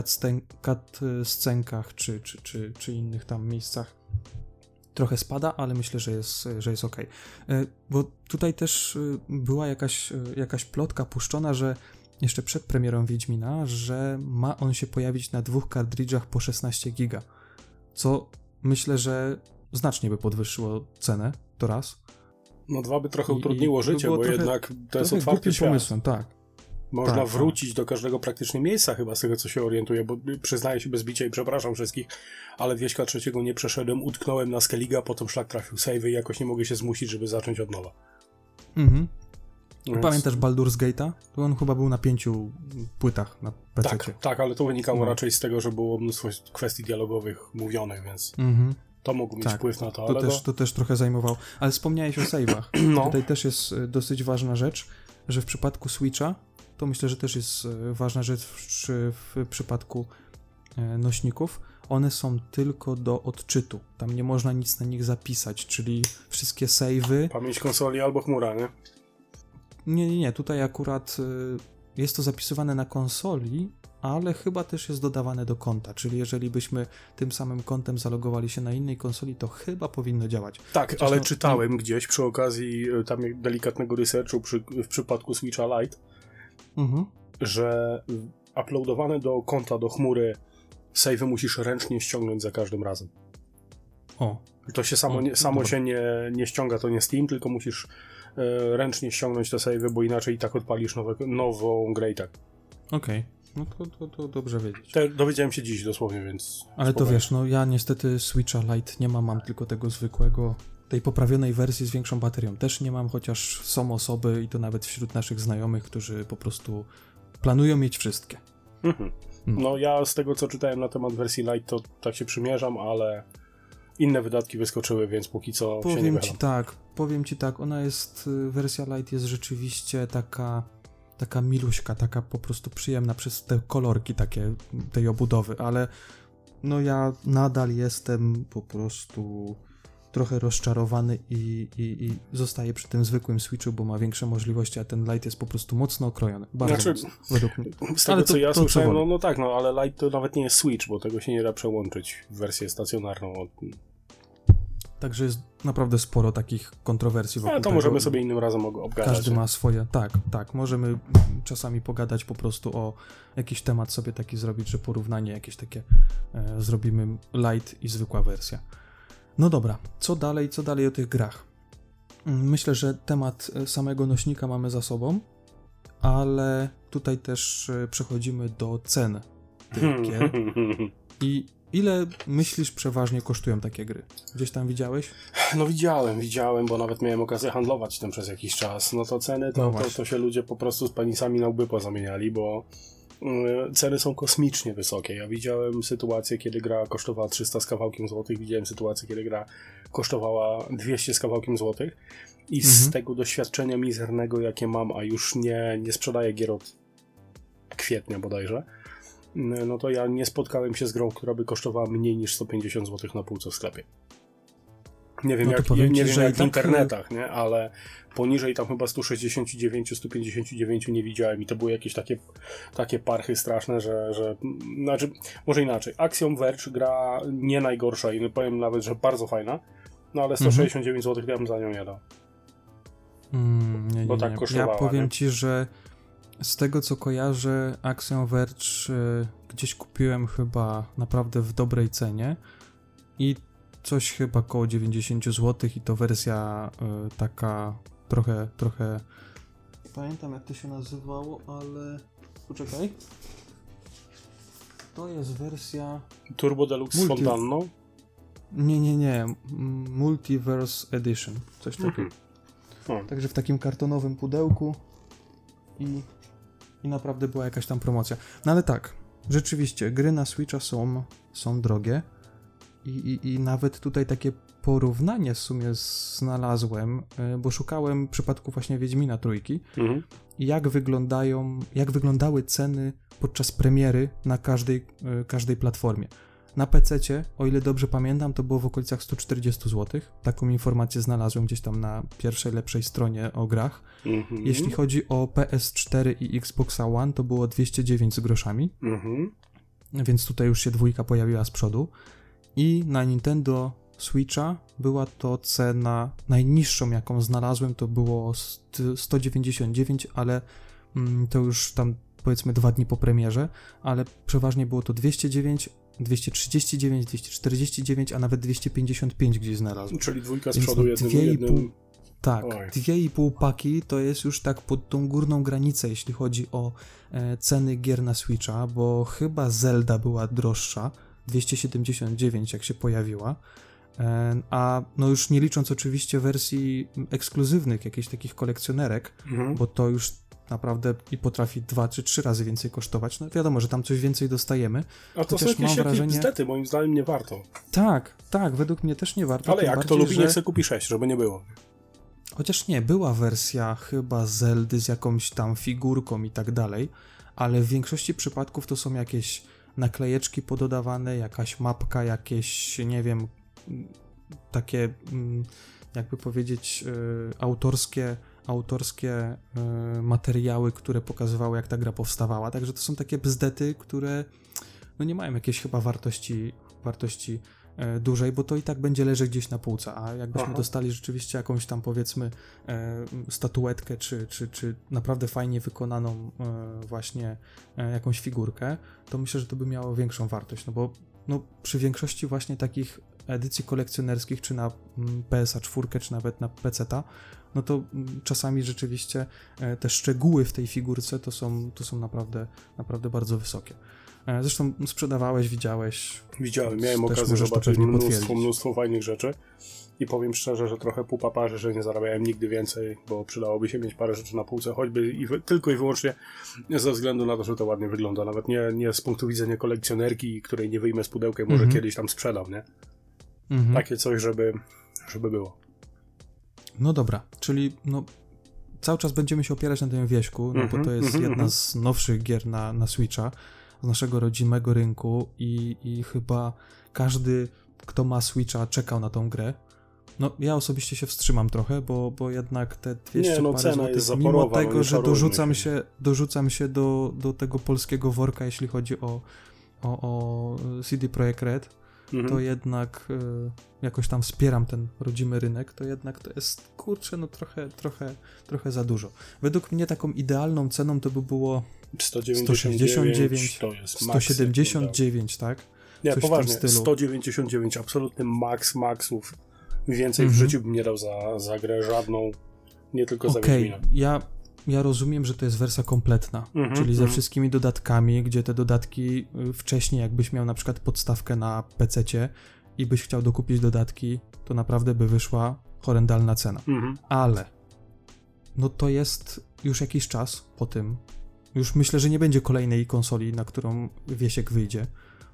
cut scenkach czy, czy, czy, czy innych tam miejscach trochę spada, ale myślę, że jest, że jest ok. E, bo tutaj też e, była jakaś, jakaś plotka puszczona, że jeszcze przed premierą Wiedźmina, że ma on się pojawić na dwóch kartridżach po 16 giga, co myślę, że znacznie by podwyższyło cenę, to raz. No dwa by trochę utrudniło I, życie, bo trochę, jednak to jest otwarty świat. pomysłem, tak. Można tak, wrócić tak. do każdego praktycznie miejsca chyba z tego, co się orientuję, bo przyznaję się bez bicia i przepraszam wszystkich, ale wieśka trzeciego nie przeszedłem, utknąłem na Skelliga, potem szlak trafił savey i jakoś nie mogę się zmusić, żeby zacząć od nowa. Mhm. Więc... Pamiętasz Baldur's Gate'a? To on chyba był na pięciu płytach na PC. Tak, tak, ale to wynikało no. raczej z tego, że było mnóstwo kwestii dialogowych mówionych, więc... Mhm. To mógł mieć tak, wpływ na to. To, też, to też trochę zajmowało. Ale wspomniałeś o save'ach. No. Tutaj też jest y, dosyć ważna rzecz. że w przypadku Switcha, to myślę, że też jest e, ważna rzecz w, w przypadku e, nośników, one są tylko do odczytu. Tam nie można nic na nich zapisać, czyli wszystkie savey. Pamięć konsoli albo chmura, nie? Nie, nie, nie. Tutaj akurat y, jest to zapisywane na konsoli, ale chyba też jest dodawane do konta, czyli jeżeli byśmy tym samym kontem zalogowali się na innej konsoli, to chyba powinno działać. Tak, Chociaż ale no, czytałem no... gdzieś przy okazji y, tam delikatnego researchu przy, w przypadku Switcha Lite, mhm. że uploadowane do konta, do chmury save musisz ręcznie ściągnąć za każdym razem. O. To się samo, nie, samo się nie, nie ściąga, to nie Steam, tylko musisz ręcznie ściągnąć te save, bo inaczej i tak odpalisz nowe, nową grę i tak. Okej. Okay. No to, to, to, dobrze wiedzieć. Te, dowiedziałem się dziś dosłownie, więc. Ale spokojnie. to wiesz, no ja niestety Switcha Lite nie mam, mam tylko tego zwykłego. Tej poprawionej wersji z większą baterią też nie mam, chociaż są osoby i to nawet wśród naszych znajomych, którzy po prostu planują mieć wszystkie. Mhm. No. no ja z tego co czytałem na temat wersji Lite to tak się przymierzam, ale inne wydatki wyskoczyły, więc póki co powiem się nie ci tak, powiem ci tak, ona jest, y, wersja Lite jest rzeczywiście taka taka miluśka, taka po prostu przyjemna przez te kolorki takie tej obudowy, ale no ja nadal jestem po prostu trochę rozczarowany i, i, i zostaję przy tym zwykłym Switchu, bo ma większe możliwości, a ten Lite jest po prostu mocno okrojony. Bardzo znaczy, mocno, według mnie. Z tego ale co to, ja to słyszałem, no, no tak, no ale Lite to nawet nie jest Switch, bo tego się nie da przełączyć w wersję stacjonarną. Także jest naprawdę sporo takich kontrowersji wokół Ale to tego. możemy sobie innym razem obgadać. Każdy ma swoje, tak, tak. Możemy czasami pogadać po prostu o jakiś temat sobie taki zrobić, że porównanie jakieś takie e, zrobimy light i zwykła wersja. No dobra, co dalej, co dalej o tych grach? Mm, myślę, że temat e, samego nośnika mamy za sobą, ale tutaj też e, przechodzimy do cen tych gier. I ile myślisz przeważnie kosztują takie gry? Gdzieś tam widziałeś? No widziałem, widziałem, bo nawet miałem okazję handlować tym przez jakiś czas. No to ceny, to, no to, to się ludzie po prostu z penisami na łby pozamieniali, bo ceny są kosmicznie wysokie. Ja widziałem sytuację, kiedy gra kosztowała 300 z kawałkiem złotych, widziałem sytuację, kiedy gra kosztowała 200 z kawałkiem złotych i mhm. z tego doświadczenia mizernego, jakie mam, a już nie, nie sprzedaję gier od kwietnia bodajże, y, no to ja nie spotkałem się z grą, która by kosztowała mniej niż 150 zł na półce w sklepie. Nie wiem, no jak, nie, nie wiem jak w tak... internetach, nie? ale poniżej tam chyba 169, 159 nie widziałem i to były jakieś takie, takie parchy straszne, że, że znaczy, może inaczej, Axiom Verge gra nie najgorsza i powiem nawet, że bardzo fajna, no ale 169 mhm. zł ja bym za nią nie dał. Mm, nie, nie, Bo tak kosztowała. Ja powiem nie? ci, że z tego co kojarzę, Axiom Verge y, gdzieś kupiłem chyba naprawdę w dobrej cenie i coś chyba około 90 zł i to wersja y, taka trochę, trochę... Pamiętam jak to się nazywało, ale... Poczekaj. To jest wersja... Turbo Deluxe Multi... z fontanną? Nie, nie, nie. Multiverse Edition. Coś takiego. Mhm. Także w takim kartonowym pudełku i, i naprawdę była jakaś tam promocja. No ale tak, rzeczywiście, gry na Switcha są, są drogie. I, i, I nawet tutaj takie porównanie w sumie znalazłem, e, bo szukałem w przypadku właśnie Wiedźmina Trójki, mhm. jak wyglądają, jak wyglądały ceny podczas premiery na każdej, e, każdej platformie. Na PC, o ile dobrze pamiętam, to było w okolicach 140 zł. Taką informację znalazłem gdzieś tam na pierwszej, lepszej stronie o grach. Mhm. Jeśli chodzi o PS4 i Xbox One, to było 209 z groszami. Mhm. Więc tutaj już się dwójka pojawiła z przodu. I na Nintendo Switcha była to cena najniższą, jaką znalazłem, to było 199, ale mm, to już tam powiedzmy dwa dni po premierze, ale przeważnie było to 209, 239, 249, a nawet 255 gdzieś znalazłem. Czyli dwójka z przodu jednym, dwie jednym... Pół, tak, Oj. dwie i pół paki to jest już tak pod tą górną granicę, jeśli chodzi o e, ceny gier na Switcha, bo chyba Zelda była droższa, 279 jak się pojawiła, a no już nie licząc oczywiście wersji ekskluzywnych, jakichś takich kolekcjonerek, mhm. bo to już naprawdę i potrafi dwa czy trzy razy więcej kosztować. No wiadomo, że tam coś więcej dostajemy. A to są jakieś, wrażenie... bzdety, moim zdaniem nie warto. Tak, tak, według mnie też nie warto. Ale jak bardziej, to lubi, że... niech sobie kupi 6, żeby nie było. Chociaż nie, była wersja chyba Zeldy z jakąś tam figurką i tak dalej, ale w większości przypadków to są jakieś naklejeczki pododawane, jakaś mapka, jakieś, nie wiem, takie, mm, jakby powiedzieć, y, autorskie, autorskie y, materiały, które pokazywały, jak ta gra powstawała. Także to są takie bzdety, które no nie mają jakiejś chyba wartości, wartości e, dużej, bo to i tak będzie leżeć gdzieś na półce, a jakbyśmy Aha. dostali rzeczywiście jakąś tam powiedzmy e, statuetkę, czy, czy, czy naprawdę fajnie wykonaną e, właśnie jakąś figurkę, to myślę, że to by miało większą wartość, no bo no, przy większości właśnie takich edycji kolekcjonerskich, czy na mm, PSA 4, czy nawet na PC, no to mm, czasami rzeczywiście te szczegóły w tej figurce to są, to są naprawdę, naprawdę bardzo wysokie. E, zresztą sprzedawałeś, widziałeś. Widziałem, miałem okazję zobaczyć mnóstwo, mnóstwo fajnych rzeczy. I powiem szczerze, że trochę pupa parzy, że nie zarabiałem nigdy więcej, bo przydałoby się mieć parę rzeczy na półce, choćby i tylko i wyłącznie ze względu na to, że to ładnie wygląda. Nawet nie, nie z punktu widzenia kolekcjonerki, której nie wyjmę z pudełka, może mm -hmm. kiedyś tam sprzedam, nie? Mm -hmm. Takie coś, żeby, żeby było. No dobra, czyli no, cały czas będziemy się opierać na tym wieśku, no mm -hmm, bo mhm, to jest mhm, jedna mhm. z nowszych gier na, na Switcha naszego rodzimego rynku i, i chyba każdy, kto ma Switcha, czekał na tą grę. No, ja osobiście się wstrzymam trochę, bo, bo jednak te 200 nie, no, parę złotych, mimo tego, no, że dorzucam się, dorzucam się do, do tego polskiego worka, jeśli chodzi o, o, o CD Projekt Red, mhm. to jednak y, jakoś tam wspieram ten rodzimy rynek, to jednak to jest, kurczę, no trochę, trochę, trochę za dużo. Według mnie taką idealną ceną to by było 169, to jest 179, tak? Nie, Coś poważnie, 199, absolutny maks maksów. Więcej mhm. w życiu bym nie dał za, za grę żadną, nie tylko okay. za Wiedźmina. ja ja rozumiem, że to jest wersja kompletna, mhm, czyli ze mhm. wszystkimi dodatkami, gdzie te dodatki y, wcześniej, jakbyś miał na przykład podstawkę na PC i byś chciał dokupić dodatki, to naprawdę by wyszła horrendalna cena. Mhm. Ale no to jest już jakiś czas po tym, już myślę, że nie będzie kolejnej konsoli, na którą Wiesiek wyjdzie.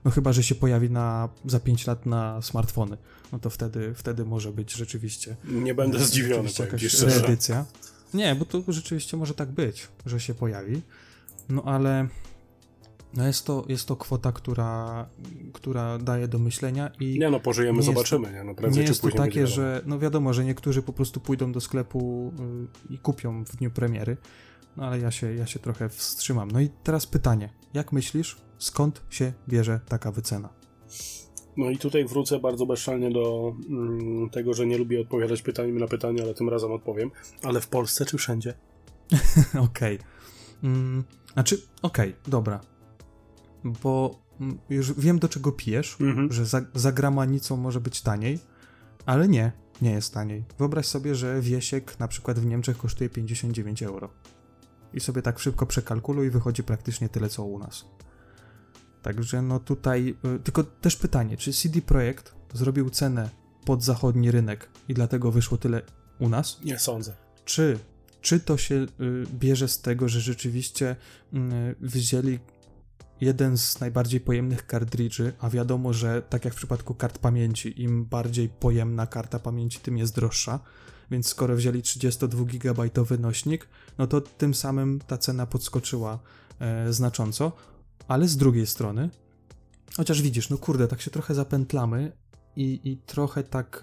No chyba, że się pojawi na, za 5 lat na smartfony. No to wtedy, wtedy może być rzeczywiście. Nie będę zdziwiony, jakaś reedycja. Nie, bo to rzeczywiście może tak być, że się pojawi. No ale no jest, to, jest to kwota, która, która daje do myślenia i. Nie, no pożyjemy, nie zobaczymy. nie, no, nie jest to takie, że. No wiadomo, że niektórzy po prostu pójdą do sklepu y, i kupią w dniu premiery. No ale ja się, ja się trochę wstrzymam. No i teraz pytanie. Jak myślisz, skąd się bierze taka wycena? No i tutaj wrócę bardzo bezczelnie do mm, tego, że nie lubię odpowiadać pytaniem na pytanie, ale tym razem odpowiem. Ale w Polsce czy wszędzie? okej. Okay. Mm, znaczy, okej, okay, dobra. Bo mm, już wiem, do czego pijesz, mhm. że za, za gramanicą może być taniej, ale nie, nie jest taniej. Wyobraź sobie, że wiesiek na przykład w Niemczech kosztuje 59 euro i sobie tak szybko przekalkuluj i wychodzi praktycznie tyle co u nas. Także no tutaj, y, tylko też pytanie, czy CD Projekt zrobił cenę pod zachodni rynek i dlatego wyszło tyle u nas? Nie sądzę. Czy, czy to się y, bierze z tego, że rzeczywiście y, wzięli jeden z najbardziej pojemnych kartridży, a wiadomo, że tak jak w przypadku kart pamięci, im bardziej pojemna karta pamięci, tym jest droższa, więc skoro wzięli 32-gigabajtowy nośnik, no to tym samym ta cena podskoczyła e, znacząco, ale z drugiej strony, chociaż widzisz, no kurde, tak się trochę zapętlamy i, i trochę tak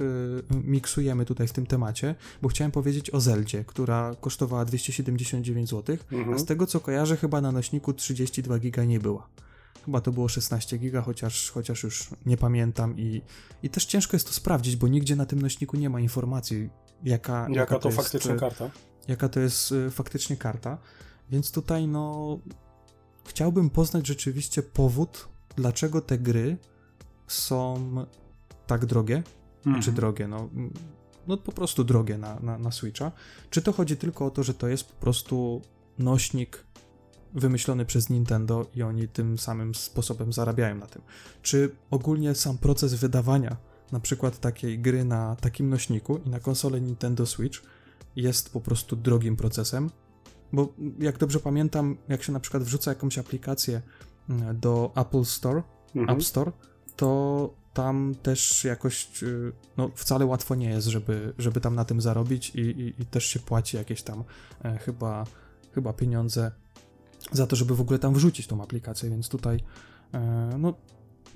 e, miksujemy tutaj w tym temacie, bo chciałem powiedzieć o Zeldzie, która kosztowała 279 zł, mhm. a z tego co kojarzę, chyba na nośniku 32 giga nie była. Chyba to było 16 giga, chociaż, chociaż już nie pamiętam i, i też ciężko jest to sprawdzić, bo nigdzie na tym nośniku nie ma informacji, jaka, jaka, jaka to, to jest, faktycznie e, karta. Jaka to jest e, faktycznie karta. Więc tutaj, no, chciałbym poznać rzeczywiście powód, dlaczego te gry są tak drogie. Mm. Czy drogie, no, no po prostu drogie na, na, na Switcha. Czy to chodzi tylko o to, że to jest po prostu nośnik wymyślony przez Nintendo i oni tym samym sposobem zarabiają na tym? Czy ogólnie sam proces wydawania na przykład takiej gry na takim nośniku i na konsolę Nintendo Switch jest po prostu drogim procesem, bo jak dobrze pamiętam, jak się na przykład wrzuca jakąś aplikację mm, do Apple Store, mhm. App Store, to tam też jakoś no, wcale łatwo nie jest, żeby, żeby tam na tym zarobić i, i, i też się płaci jakieś tam e, chyba, chyba pieniądze za to, żeby w ogóle tam wrzucić tą aplikację, więc tutaj e, no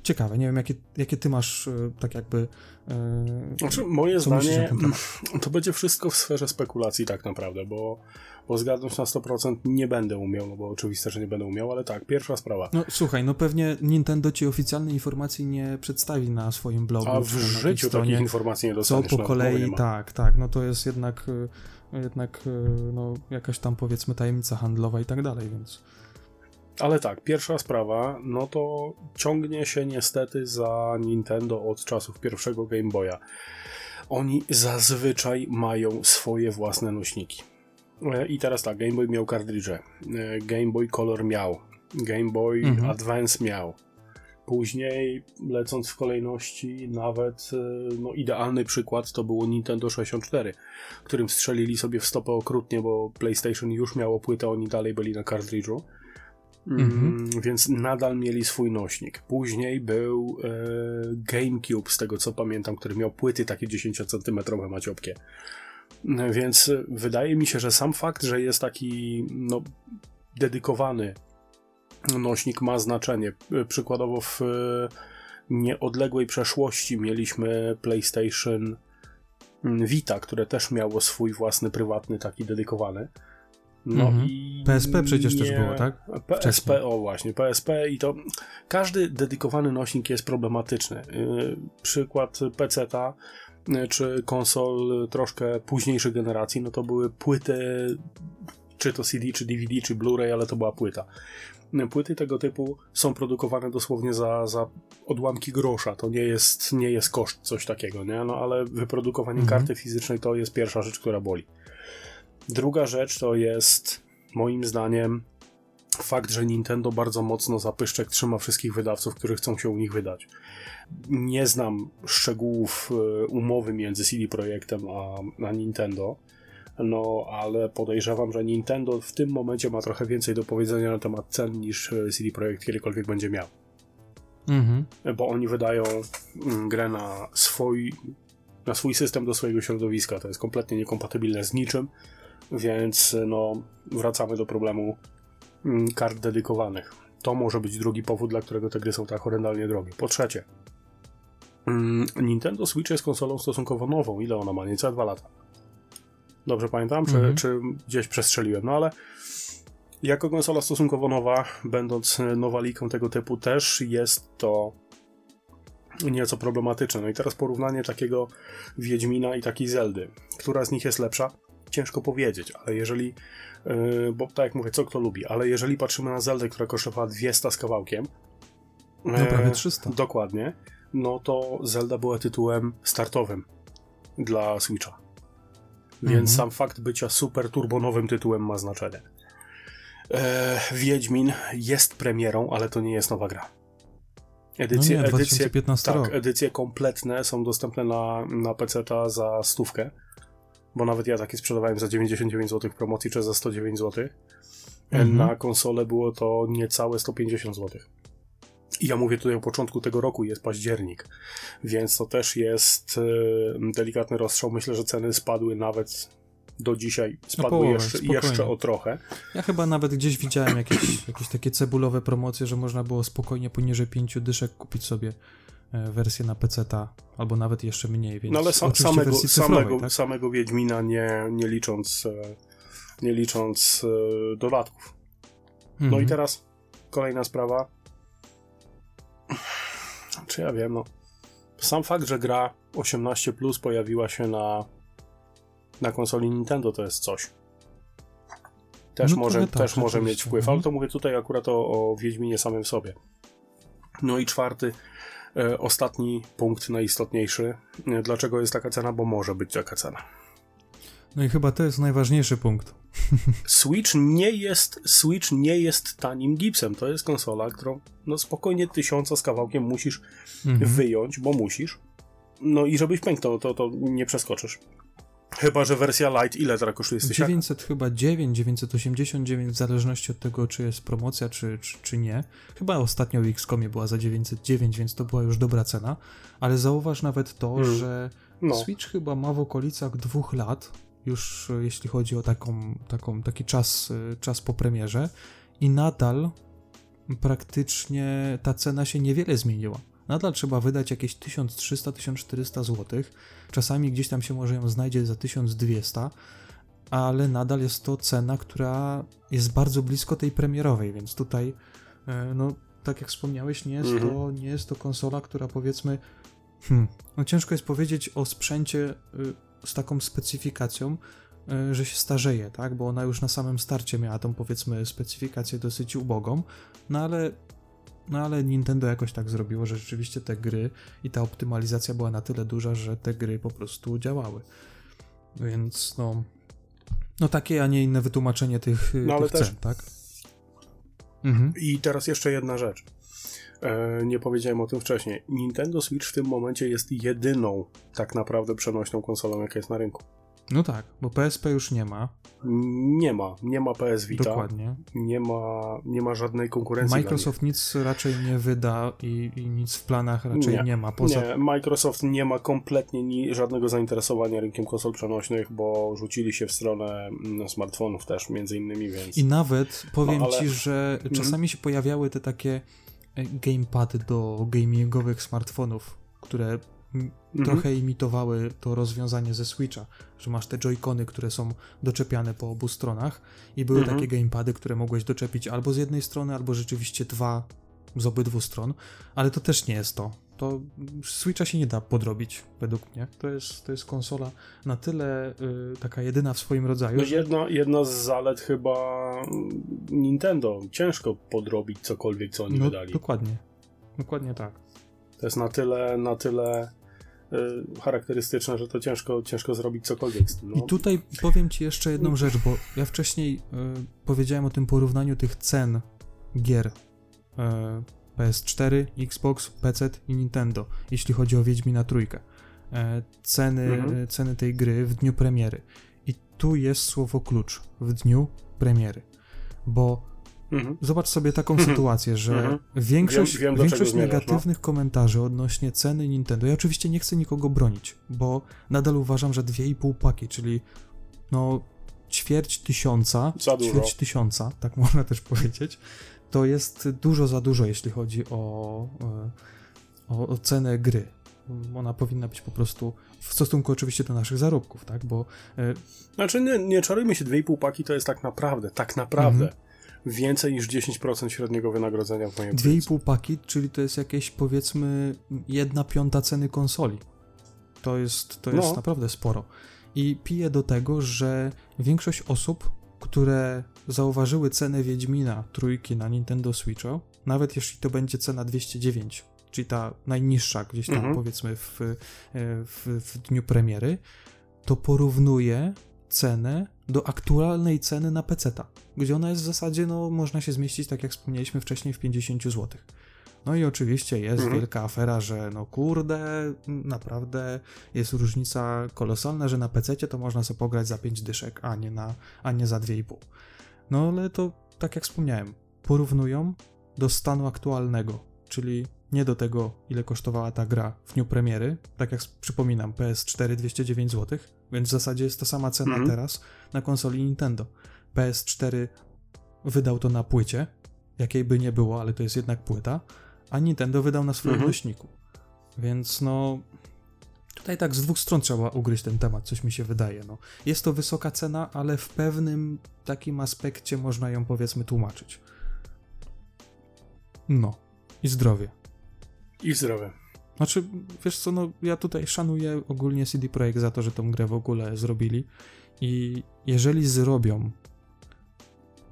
ciekawe, nie wiem jakie, jakie ty masz e, tak jakby e, znaczy, moje zdanie to będzie wszystko w sferze spekulacji tak naprawdę, bo bo zgadnąć na 100% nie będę umiał, no bo oczywiste, że nie będę umiał, ale tak, pierwsza sprawa. No słuchaj, no pewnie Nintendo ci oficjalnej informacji nie przedstawi na swoim blogu. A w życiu stronie, takich informacji nie dostaniesz. Co po kolei, tak, tak, no to jest jednak, y, jednak y, no, jakaś tam powiedzmy tajemnica handlowa i tak dalej, więc... Ale tak, pierwsza sprawa, no to ciągnie się niestety za Nintendo od czasów pierwszego Game Boya. Oni zazwyczaj mają swoje własne nośniki. E, I teraz tak, Game Boy miał kartridże, e, Game Boy Color miał, Game Boy mhm. Advance miał. Później, lecąc w kolejności, nawet e, no, idealny przykład to było Nintendo 64, którym strzelili sobie w stopę okrutnie, bo PlayStation już miało płytę, oni dalej byli na kartridżu. Mm, mhm. Więc nadal mieli swój nośnik. Później był e, GameCube, z tego co pamiętam, który miał płyty takie 10 cm maciopkie. Więc wydaje mi się, że sam fakt, że jest taki no, dedykowany nośnik ma znaczenie. Przykładowo w nieodległej przeszłości mieliśmy PlayStation Vita, które też miało swój własny prywatny taki dedykowany. No mhm. i PSP przecież nie... też było, tak? PSP, o właśnie, PSP i to każdy dedykowany nośnik jest problematyczny. Yy, przykład PC-ta czy konsol troszkę późniejszej generacji, no to były płyty, czy to CD, czy DVD, czy Blu-ray, ale to była płyta. Płyty tego typu są produkowane dosłownie za, za odłamki grosza. To nie jest, nie jest koszt coś takiego, nie? No ale wyprodukowanie mhm. karty fizycznej to jest pierwsza rzecz, która boli. Druga rzecz to jest moim zdaniem fakt, że Nintendo bardzo mocno zapyszczek trzyma wszystkich wydawców, którzy chcą się u nich wydać. Nie znam szczegółów e, umowy między CD Projektem a, a Nintendo, no ale podejrzewam, że Nintendo w tym momencie ma trochę więcej do powiedzenia na temat cen niż e, CD Projekt kiedykolwiek będzie miał. Mhm. Bo oni wydają mm, grę na swój, na swój system do swojego środowiska. To jest kompletnie niekompatybilne z niczym, więc no, wracamy do problemu mm, kart dedykowanych. To może być drugi powód, dla którego te gry są tak horrendalnie drogie. Po trzecie, Mm, Nintendo Switch jest konsolą stosunkowo nową. Ile ona ma? Niecałe dwa lata. Dobrze pamiętam? Czy, mhm. czy gdzieś przestrzeliłem? No ale jako konsola stosunkowo nowa, będąc nowaliką tego typu, też jest to nieco problematyczne. No i teraz porównanie takiego Wiedźmina i takiej Zeldy. Która z nich jest lepsza? Ciężko powiedzieć, ale jeżeli, yy, bo tak jak mówię, co kto lubi, ale jeżeli patrzymy na Zeldę, która kosztowała 200 z kawałkiem, no prawie 300. Dokładnie no to Zelda była tytułem startowym dla Switcha. Więc mhm. sam fakt bycia super turbonowym tytułem ma znaczenie. E, Wiedźmin jest premierą, ale to nie jest nowa gra. Edycje, no nie, edycje, tak, edycje kompletne są dostępne na, na PC za stówkę, bo nawet ja takie sprzedawałem za 99 zł w promocji, czy za 109 zł. Mhm. Na konsolę było to niecałe 150 zł. I ja mówię tutaj o początku tego roku, jest październik, więc to też jest e, delikatny rozstrzał. Myślę, że ceny spadły nawet do dzisiaj, spadły połowę, jeszcze, jeszcze o trochę. Ja chyba nawet gdzieś widziałem jakieś, jakieś takie cebulowe promocje, że można było spokojnie poniżej pięciu dyszek kupić sobie e, wersję na PC-ta, albo nawet jeszcze mniej, więc No ale sa samego, samego, tak? samego Wiedźmina nie, nie licząc e, nie licząc dodatków. No mhm. i teraz kolejna sprawa czy ja wiem, no. Sam fakt, że gra 18 Plus pojawiła się na, na konsoli Nintendo, to jest coś. Też no może, tak, też może mieć wpływ, ale mhm. to mówię tutaj akurat o, o Wiedźminie samym sobie. No i czwarty, e, ostatni punkt, najistotniejszy. E, dlaczego jest taka cena? Bo może być taka cena. No i chyba to jest najważniejszy punkt. Switch nie jest Switch nie jest tanim gipsem. To jest konsola, którą no spokojnie tysiąca z kawałkiem musisz mhm. wyjąć, bo musisz. No i żebyś pęknął, to, to nie przeskoczysz. Chyba, że wersja Lite ile teraz kosztuje? 900 chyba 9, 989 w zależności od tego, czy jest promocja, czy, czy, czy nie. Chyba ostatnio w Xcomie była za 909, więc to była już dobra cena. Ale zauważ nawet to, hmm. że no. Switch chyba ma w okolicach dwóch lat, już jeśli chodzi o taką, taką, taki czas, czas po premierze i nadal praktycznie ta cena się niewiele zmieniła. Nadal trzeba wydać jakieś 1300-1400 zł. Czasami gdzieś tam się może ją znajdzie za 1200, ale nadal jest to cena, która jest bardzo blisko tej premierowej, więc tutaj, e, no, tak jak wspomniałeś, nie jest, mhm. to, nie jest to konsola, która powiedzmy. Hmm, no ciężko jest powiedzieć o sprzęcie y, z taką specyfikacją, y, że się starzeje, tak? Bo ona już na samym starcie miała tą powiedzmy specyfikację dosyć ubogą, no ale no ale Nintendo jakoś tak zrobiło, że rzeczywiście te gry i ta optymalizacja była na tyle duża, że te gry po prostu działały. Więc no. No takie, a nie inne wytłumaczenie tych, no, tych też... cen, tak? Mhm. I teraz jeszcze jedna rzecz. E, nie powiedziałem o tym wcześniej. Nintendo Switch w tym momencie jest jedyną tak naprawdę przenośną konsolą, jaka jest na rynku. No tak, bo PSP już nie ma. Nie ma, nie ma PS Vita. Dokładnie. Nie ma, nie ma żadnej konkurencji. Microsoft nic raczej nie wyda i, i, nic w planach raczej nie, nie ma. Poza... Nie, Microsoft nie ma kompletnie ni, żadnego zainteresowania rynkiem konsol przenośnych, bo rzucili się w stronę mm, smartfonów też między innymi, więc... I nawet powiem no, ale... ci, że mhm. czasami się pojawiały te takie gamepady do gamingowych smartfonów, które Mhm. trochę imitowały to rozwiązanie ze Switcha, że masz te joycony, które są doczepiane po obu stronach i były mhm. takie gamepady, które mogłeś doczepić albo z jednej strony, albo rzeczywiście dwa z obydwu stron, ale to też nie jest to. To Switcha się nie da podrobić, według mnie. To jest, to jest konsola na tyle y, taka jedyna w swoim rodzaju. No jedna, jedna z zalet chyba Nintendo. Ciężko podrobić cokolwiek, co oni no, wydali. Dokładnie. Dokładnie tak. To jest na tyle, na tyle Y, charakterystyczne, że to ciężko, ciężko zrobić cokolwiek z tym. No. I tutaj powiem Ci jeszcze jedną rzecz, bo ja wcześniej y, powiedziałem o tym porównaniu tych cen gier y, PS4, Xbox, PC i Nintendo, jeśli chodzi o Wiedźmina Trójkę. Ceny, mhm. ceny tej gry w dniu premiery. I tu jest słowo klucz w dniu premiery, bo Mhm. Zobacz sobie taką mhm. sytuację, że mhm. większość, wiem, wiem, większość zmierzasz, negatywnych no. komentarzy odnośnie ceny Nintendo, ja oczywiście nie chcę nikogo bronić, bo nadal uważam, że 2,5 paki, czyli no ćwierć tysiąca, ćwierć tysiąca, tak można też powiedzieć, to jest dużo za dużo, jeśli chodzi o, e, o, o cenę gry. Ona powinna być po prostu w stosunku oczywiście do naszych zarobków, tak, bo... E... Znaczy nie, nie czarujmy się, 2,5 paki to jest tak naprawdę, tak naprawdę mhm więcej niż 10% średniego wynagrodzenia w mojej 2,5 paki, czyli to jest jakieś powiedzmy jedna piąta ceny konsoli. To jest, to jest no. naprawdę sporo. I piję do tego, że większość osób, które zauważyły cenę Wiedźmina trójki na Nintendo Switcha, nawet jeśli to będzie cena 209, czyli ta najniższa gdzieś tam mhm. powiedzmy w, e, w, w dniu premiery, to porównuje cenę do aktualnej ceny na PC-ta, gdzie ona jest w zasadzie, no, można się zmieścić, tak jak wspomnieliśmy wcześniej, w 50 zł. No i oczywiście jest mhm. wielka afera, że no kurde, naprawdę jest różnica kolosalna, że na PC to można sobie pograć za 5 dyszek, a nie, na, a nie za 2,5. No ale to, tak jak wspomniałem, porównują do stanu aktualnego, czyli nie do tego, ile kosztowała ta gra w dniu premiery. Tak jak przypominam, PS4 209 zł, więc w zasadzie jest ta sama cena -hmm. teraz na konsoli Nintendo. PS4 wydał to na płycie, jakiej by nie było, ale to jest jednak płyta, a Nintendo wydał na swoim -hmm. nośniku. Więc no. Tutaj tak z dwóch stron trzeba ugryźć ten temat, coś mi się wydaje. No. Jest to wysoka cena, ale w pewnym takim aspekcie można ją powiedzmy tłumaczyć. No. I zdrowie. I zdrowie. Znaczy, wiesz co, no ja tutaj szanuję ogólnie CD Projekt za to, że tą grę w ogóle zrobili i jeżeli zrobią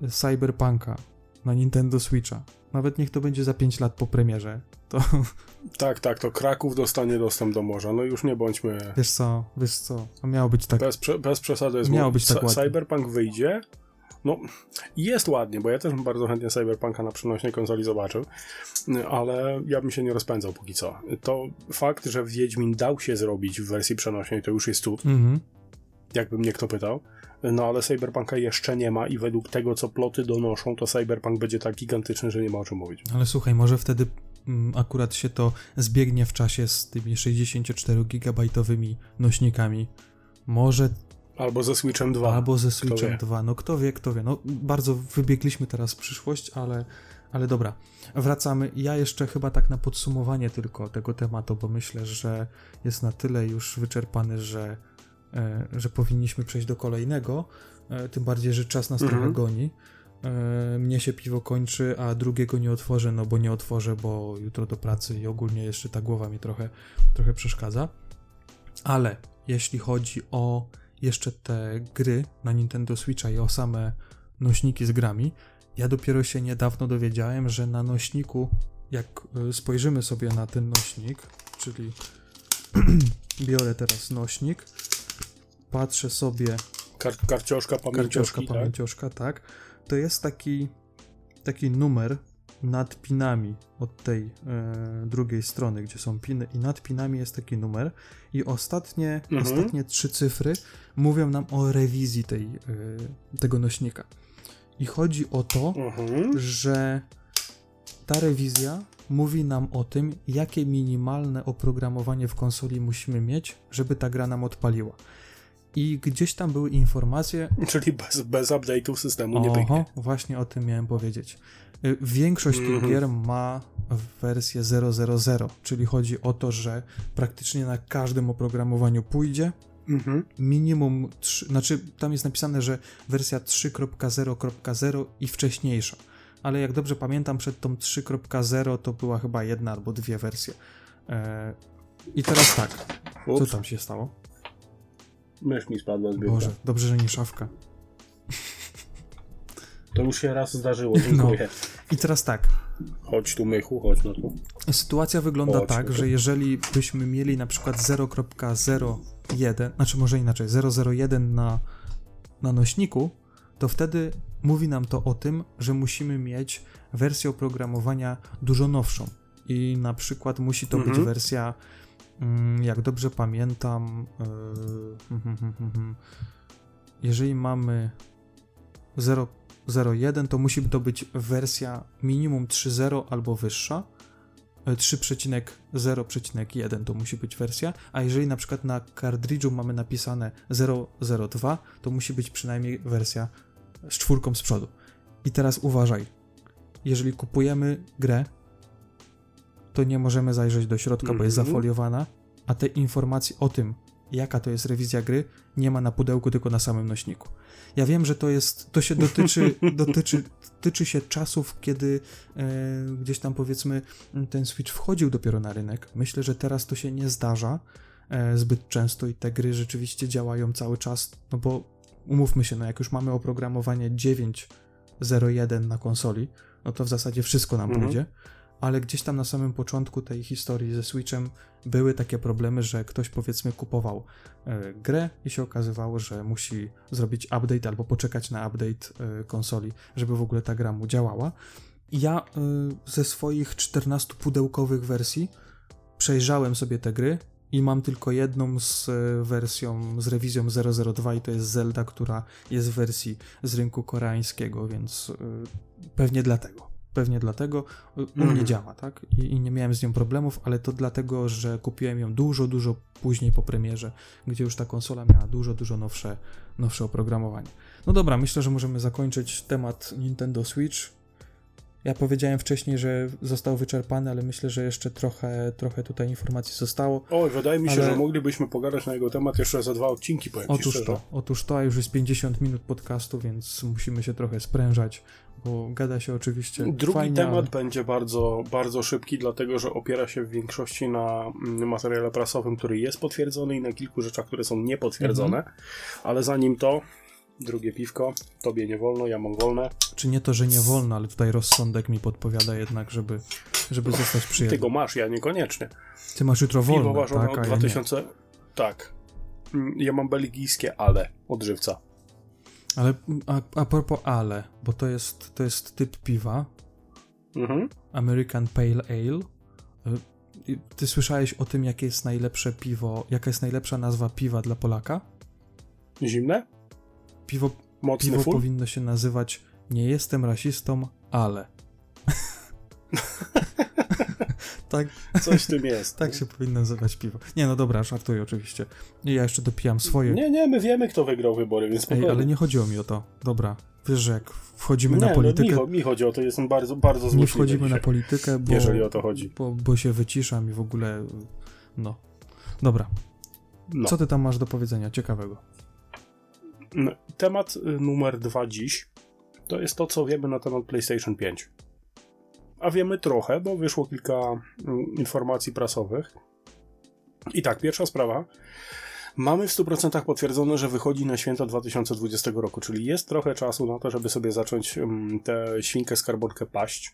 Cyberpunka na Nintendo Switcha, nawet niech to będzie za 5 lat po premierze, to... Tak, tak, to Kraków dostanie dostęp do morza, no już nie bądźmy... Wiesz co, wiesz co, to miało być tak... Bez, bez przesady jest... Miało być tak ładnie. Cyberpunk wyjdzie, no, jest ładnie, bo ja też bym bardzo chętnie Cyberpunka na przenośnej konsoli zobaczył, ale ja bym się nie rozpędzał póki co. To fakt, że Wiedźmin dał się zrobić w wersji przenośnej, to już jest cud. Mhm. jakby mnie kto pytał. No ale Cyberpunka jeszcze nie ma i według tego, co ploty donoszą, to Cyberpunk będzie tak gigantyczny, że nie ma o czym mówić. Ale słuchaj, może wtedy mm, akurat się to zbiegnie w czasie z tymi 64-gigabajtowymi nośnikami. Może Albo ze Switchem 2. Albo ze Switchem 2. No kto wie, kto wie. No bardzo wybiegliśmy teraz w przyszłość, ale, ale dobra. Wracamy. Ja jeszcze chyba tak na podsumowanie tylko tego tematu, bo myślę, że jest na tyle już wyczerpany, że, że powinniśmy przejść do kolejnego. E, tym bardziej, że czas nas mhm. trochę goni. E, mnie się piwo kończy, a drugiego nie otworzę, no bo nie otworzę, bo jutro do pracy i ogólnie jeszcze ta głowa mi trochę, trochę przeszkadza. Ale jeśli chodzi o jeszcze te gry na Nintendo Switcha i o same nośniki z grami, ja dopiero się niedawno dowiedziałem, że na nośniku, jak spojrzymy sobie na ten nośnik, czyli biorę teraz nośnik, patrzę sobie. Kar karcioszka, pamięcioszka, tak? pamięcioszka, tak. To jest taki, taki numer nad pinami od tej e, drugiej strony, gdzie są piny i nad pinami jest taki numer i ostatnie, mhm. ostatnie trzy cyfry mówią nam o rewizji tej, e, tego nośnika. I chodzi o to, mhm. że ta rewizja mówi nam o tym, jakie minimalne oprogramowanie w konsoli musimy mieć, żeby ta gra nam odpaliła. I gdzieś tam były informacje. Czyli bez, bez update'u systemu nie Oho, właśnie o tym miałem powiedzieć. Y, większość tych mhm. gier ma wersję 0.0.0, czyli chodzi o to, że praktycznie na każdym oprogramowaniu pójdzie. Mhm. Minimum, 3, znaczy tam jest napisane, że wersja 3.0.0 i wcześniejsza. Ale jak dobrze pamiętam, przed tą 3.0 to była chyba jedna albo dwie wersje. E, I teraz tak. Ups. Co tam się stało? Mysz mi spadła z biurka. Boże, dobrze, że nie szafka. To już się raz zdarzyło, dziękuję. No. I teraz tak. Chodź tu, Mychu, chodź no tu. Sytuacja wygląda chodź, tak, że jeżeli byśmy mieli na przykład 0.01, znaczy może inaczej, 001 na, na nośniku, to wtedy mówi nam to o tym, że musimy mieć wersję oprogramowania dużo nowszą. I na przykład musi to mhm. być wersja, jak dobrze pamiętam, yy, jeżeli mamy 0, 0.1 to musi to być wersja minimum 3.0 albo wyższa. 3.0.1 e, to musi być wersja, a jeżeli na przykład na kartridżu mamy napisane 0.02, to musi być przynajmniej wersja z czwórką z przodu. I teraz uważaj, jeżeli kupujemy grę, to nie możemy zajrzeć do środka, bo jest mhm. zafoliowana, a te informacje o tym, jaka to jest rewizja gry, nie ma na pudełku, tylko na samym nośniku. Ja wiem, że to jest, to się dotyczy, dotyczy, dotyczy się czasów, kiedy e, gdzieś tam powiedzmy ten Switch wchodził dopiero na rynek. Myślę, że teraz to się nie zdarza e, zbyt często i te gry rzeczywiście działają cały czas, no bo umówmy się, no jak już mamy oprogramowanie 9.01 na konsoli, no to w zasadzie wszystko nam mhm. pójdzie ale gdzieś tam na samym początku tej historii ze Switchem były takie problemy, że ktoś powiedzmy kupował e, grę i się okazywało, że musi zrobić update albo poczekać na update e, konsoli, żeby w ogóle ta gra mu działała. Ja e, ze swoich 14 pudełkowych wersji przejrzałem sobie te gry i mam tylko jedną z wersją, z rewizją 002 i to jest Zelda, która jest w wersji z rynku koreańskiego, więc pewnie dlatego. Pewnie dlatego u mnie mm. działa, tak? I, I, nie miałem z nią problemów, ale to dlatego, że kupiłem ją dużo, dużo później po premierze, gdzie już ta konsola miała dużo, dużo nowsze, nowsze oprogramowanie. No dobra, myślę, że możemy zakończyć temat Nintendo Switch. Ja powiedziałem wcześniej, że został wyczerpany, ale myślę, że jeszcze trochę, trochę tutaj informacji zostało. O, wydaje mi się, ale... że moglibyśmy pogadać na jego temat jeszcze za dwa odcinki, powiem Otóż to, otóż to, a już jest 50 minut podcastu, więc musimy się trochę sprężać bo gada się oczywiście. Drugi fajnie, temat ale... będzie bardzo, bardzo szybki, dlatego że opiera się w większości na mm, materiale prasowym, który jest potwierdzony i na kilku rzeczach, które są niepotwierdzone. Mhm. Ale zanim to, drugie piwko, tobie nie wolno, ja mam wolne. Czy nie to, że nie wolno, ale tutaj rozsądek mi podpowiada jednak, żeby, żeby zostać przyjemny. Ty go masz, ja niekoniecznie. Ty masz jutro wolne, Piwo tak? Od 2000... Ja tak. Mm, ja mam belgijskie ale od żywca. Ale a, a propos ale, bo to jest, to jest typ piwa. Mhm. American Pale Ale. Y, ty słyszałeś o tym, jakie jest najlepsze piwo, jaka jest najlepsza nazwa piwa dla Polaka? Zimne? Piwo, Mocny piwo full? powinno się nazywać Nie jestem rasistą, ale. tak, Coś w tym jest. tak się powinno nazywać piwo. Nie, no dobra, żartuję oczywiście. Ja jeszcze dopijam swoje. Nie, nie, my wiemy, kto wygrał wybory, więc Ej, spokojnie. ale nie chodziło mi o to. Dobra, wiesz, że jak wchodzimy nie, na politykę, No, mi, mi chodzi o to, jestem bardzo, bardzo nie złośliwy wchodzimy na dzisiaj, politykę, bo, jeżeli o to chodzi. bo, bo się wyciszam i w ogóle, no. Dobra, No. co ty tam masz do powiedzenia ciekawego? Temat y, numer dwa dziś to jest to, co wiemy na temat PlayStation 5. A wiemy trochę, bo wyszło kilka mm, informacji prasowych. I tak, pierwsza sprawa. Mamy w 100% potwierdzone, że wychodzi na święta 2020 roku, czyli jest trochę czasu na to, żeby sobie zacząć mm, tę świnkę skarbonkę paść.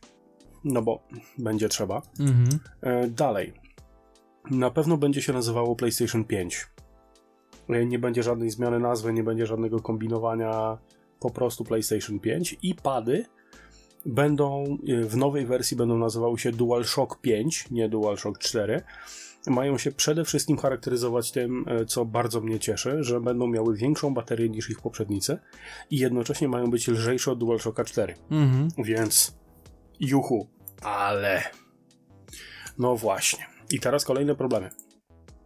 No bo będzie trzeba. Mhm. E, dalej. Na pewno będzie się nazywało PlayStation 5. E, Nie będzie żadnej zmiany nazwy, nie będzie żadnego kombinowania. Po prostu PlayStation 5 i pady będą e, w nowej wersji będą nazywały się DualShock 5, nie DualShock 4. Mają się przede wszystkim charakteryzować tym, e, co bardzo mnie cieszy, że będą miały większą baterię niż ich poprzednicy i jednocześnie mają być lżejsze od DualShocka 4. Mhm. Więc juchu, ale. No właśnie. I teraz kolejne problemy.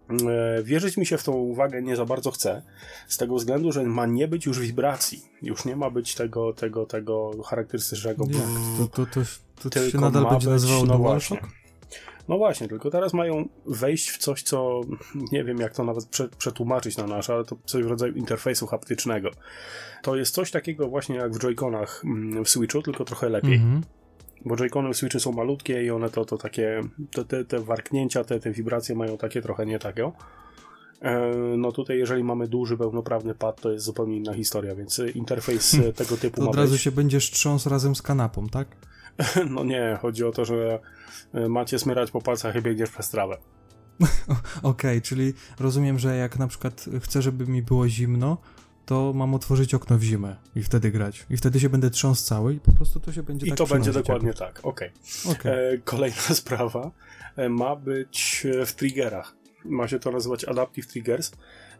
E, Wierzyć mi się w tą uwagę nie za bardzo chcę, z tego względu, że ma nie być już wibracji. Już nie ma być tego, tego, tego charakterystycznego. Jak? To, to, to, to, się nadal będzie nazywało no właśnie. No właśnie, tylko teraz mają wejść w coś, co nie wiem jak to nawet prze, przetłumaczyć na nasze, ale to coś w rodzaju interfejsu haptycznego. To jest coś takiego właśnie jak w Joy-Conach mm, w Switchu, tylko trochę lepiej. Mhm. Bo Joy-Cony są malutkie i one to, to takie, te, te, te warknięcia, te, te wibracje mają takie trochę nie takie. E, No tutaj jeżeli mamy duży, pełnoprawny pad, to jest zupełnie inna historia, więc e, interfejs e, tego typu To od razu być. się będziesz trząsł razem z kanapą, tak? No nie, chodzi o to, że macie smyrać po palcach i biegniesz przez trawę. Okej, czyli rozumiem, że jak na przykład chcę, żeby mi było zimno, to mam otworzyć okno w zimę i wtedy grać. I wtedy się będę trząsł cały i po prostu to się będzie I tak to będzie dokładnie jakoś. tak, okej. Okej. E, Kolejna sprawa e, ma być w triggerach. Ma się to nazywać Adaptive Triggers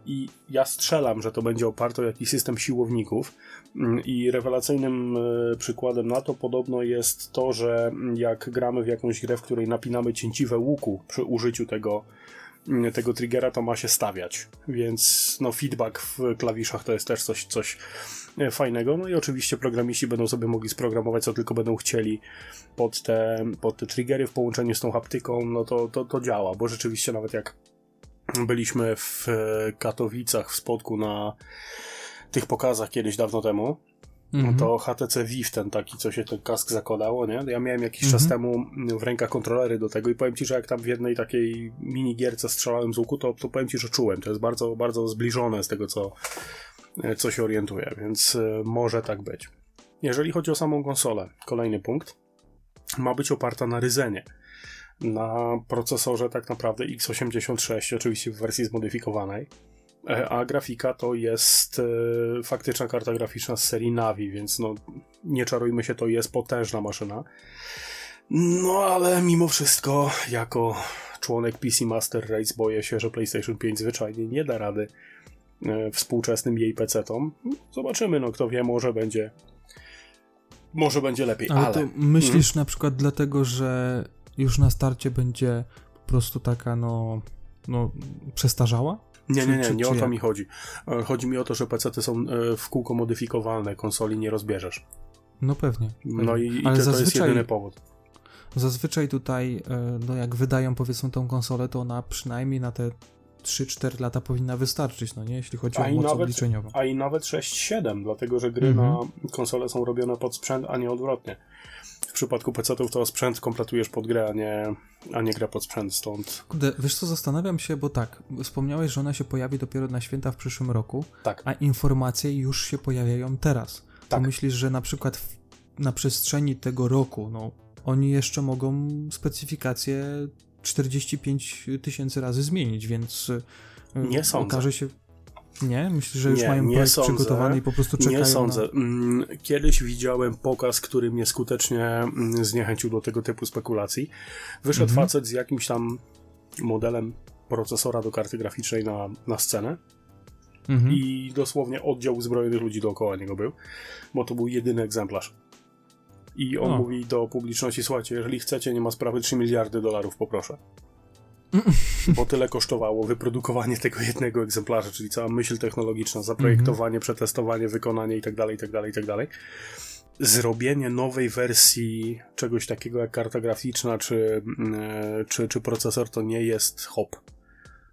i ja strzelam, że to będzie oparte o jakiś system siłowników Mm, i rewelacyjnym e, przykładem na to podobno jest to, że jak gramy w jakąś grę, w której napinamy cięciwe łuku przy użyciu tego tego triggera to ma się stawiać, więc no feedback w klawiszach to jest też coś, coś e, fajnego, no i oczywiście programiści będą sobie mogli sprogramować co tylko będą chcieli pod te, pod te triggery w połączeniu z tą haptyką, no to, to, to działa, bo rzeczywiście nawet jak byliśmy w Katowicach w Spodku na tych pokazach kiedyś dawno temu. No to HTC Vive, ten taki, co się ten kask zakładało, nie? Ja miałem jakiś Mhm. czas temu w rękach kontrolery do tego i powiem ci, że jak tam w jednej takiej mini gierce strzelałem z łuku, to, to powiem ci, że czułem. To jest bardzo, bardzo zbliżone z tego, co, e, co się orientuję, więc e, może tak być. Jeżeli chodzi o samą konsolę, kolejny punkt, ma być oparta na Ryzenie. Na procesorze tak naprawdę x86, oczywiście w wersji zmodyfikowanej. E, A grafika to jest e, faktyczna karta graficzna z serii Navi, więc no nie czarujmy się, to jest potężna maszyna. No ale mimo wszystko, jako członek PC Master Race, boję się, że PlayStation 5 zwyczajnie nie da rady e, współczesnym jej PC-tom. Zobaczymy, no kto wie, może będzie może będzie lepiej, ale, Ale to myślisz na przykład dlatego, że już na starcie będzie po prostu taka, no, no przestarzała? Nie, nie, nie, nie o to mi chodzi. E, Chodzi mi o to, że PC-ty są e, w kółko modyfikowalne, konsoli nie rozbierzesz. No pewnie. No pewnie. i, i Ale to, to jest zazwyczaj, jedyny powód. zazwyczaj tutaj, e, no jak wydają powiedzmy tą konsolę, to ona przynajmniej na te 3-4 lata powinna wystarczyć, no nie? Jeśli chodzi o i moc nawet- obliczeniową. A i nawet 6-7, dlatego że gry Mhm. na konsole są robione pod sprzęt, a nie odwrotnie. W przypadku PC-ów to sprzęt kompletujesz pod grę, a nie, a nie gra pod sprzęt, stąd Kurde, wiesz co, zastanawiam się, bo tak, wspomniałeś, że ona się pojawi dopiero na święta w przyszłym roku, tak. a informacje już się pojawiają teraz. Tak. To myślisz, że na przykład w, na przestrzeni tego roku, no, oni jeszcze mogą specyfikację 45 tysięcy razy zmienić, więc y, Nie sądzę. okaże się... Nie? Myślisz, że już Nie, mają nie projekt sądzę. przygotowany i po prostu czekają Nie sądzę. na... Mm, Kiedyś widziałem pokaz, który mnie skutecznie mm, zniechęcił do tego typu spekulacji. Wyszedł Mhm. facet z jakimś tam modelem procesora do karty graficznej na, na scenę Mhm. I dosłownie oddział uzbrojonych ludzi dookoła niego był, bo to był jedyny egzemplarz. I on mówi do publiczności: Słuchajcie, jeżeli chcecie, nie ma sprawy 3 miliardy dolarów, poproszę. Bo tyle kosztowało wyprodukowanie tego jednego egzemplarza, czyli cała myśl technologiczna, zaprojektowanie, mhm. przetestowanie, wykonanie itd., itd., itd. Zrobienie nowej wersji czegoś takiego jak karta graficzna czy, mm, czy, czy procesor to nie jest hop.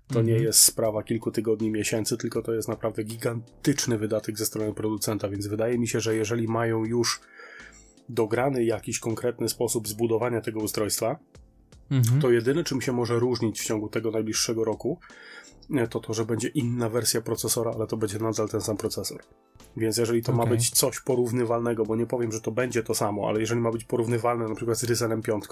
To nie mhm. jest sprawa kilku tygodni, miesięcy, tylko to jest naprawdę gigantyczny wydatek ze strony producenta, więc wydaje mi się, że jeżeli mają już dograny jakiś konkretny sposób zbudowania tego ustrojstwa, mhm. to jedyne czym się może różnić w ciągu tego najbliższego roku, e, to to, że będzie inna wersja procesora, ale to będzie nadal ten sam procesor. Więc jeżeli to okay. ma być coś porównywalnego, bo nie powiem, że to będzie to samo, ale jeżeli ma być porównywalne na przykład z Ryzenem 5,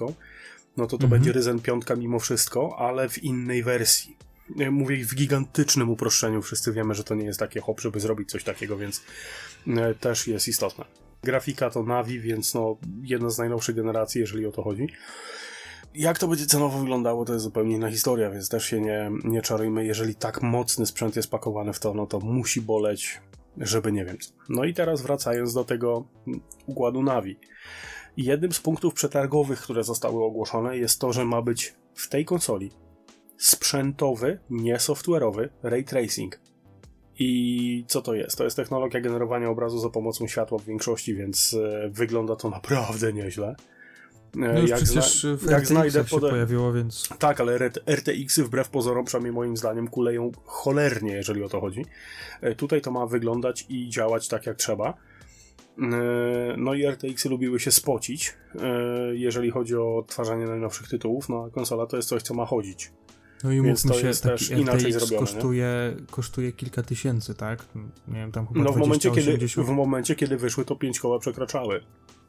no to to mhm. będzie Ryzen 5 mimo wszystko, ale w innej wersji. E, mówię w gigantycznym uproszczeniu, wszyscy wiemy, że to nie jest takie hop, żeby zrobić coś takiego, więc e, też jest istotne. Grafika to Navi, więc no jedna z najnowszych generacji, jeżeli o to chodzi. Jak to będzie cenowo wyglądało, to jest zupełnie inna historia, więc też się nie, nie czarujmy. Jeżeli tak mocny sprzęt jest pakowany w to, no to musi boleć, żeby nie wiem. No i teraz wracając do tego układu Navi. Jednym z punktów przetargowych, które zostały ogłoszone, jest to, że ma być w tej konsoli sprzętowy, nie software'owy ray tracing. I co to jest? To jest technologia generowania obrazu za pomocą światła w większości, więc e, wygląda to naprawdę nieźle. E, no już jak przecież w jak znajdę się pojawiło, więc... Tak, ale RTX-y wbrew pozorom, przynajmniej moim zdaniem, kuleją cholernie, jeżeli o to chodzi. E, tutaj to ma wyglądać i działać tak, jak trzeba. No i RTX-y lubiły się spocić, jeżeli chodzi o odtwarzanie najnowszych tytułów, no a konsola to jest coś, co ma chodzić. No i Więc to się, jest też inaczej zrobione. Kosztuje, kosztuje kilka tysięcy, tak? Nie wiem, tam chyba No w momencie, kiedy, w momencie, kiedy wyszły, to pięć koła przekraczały.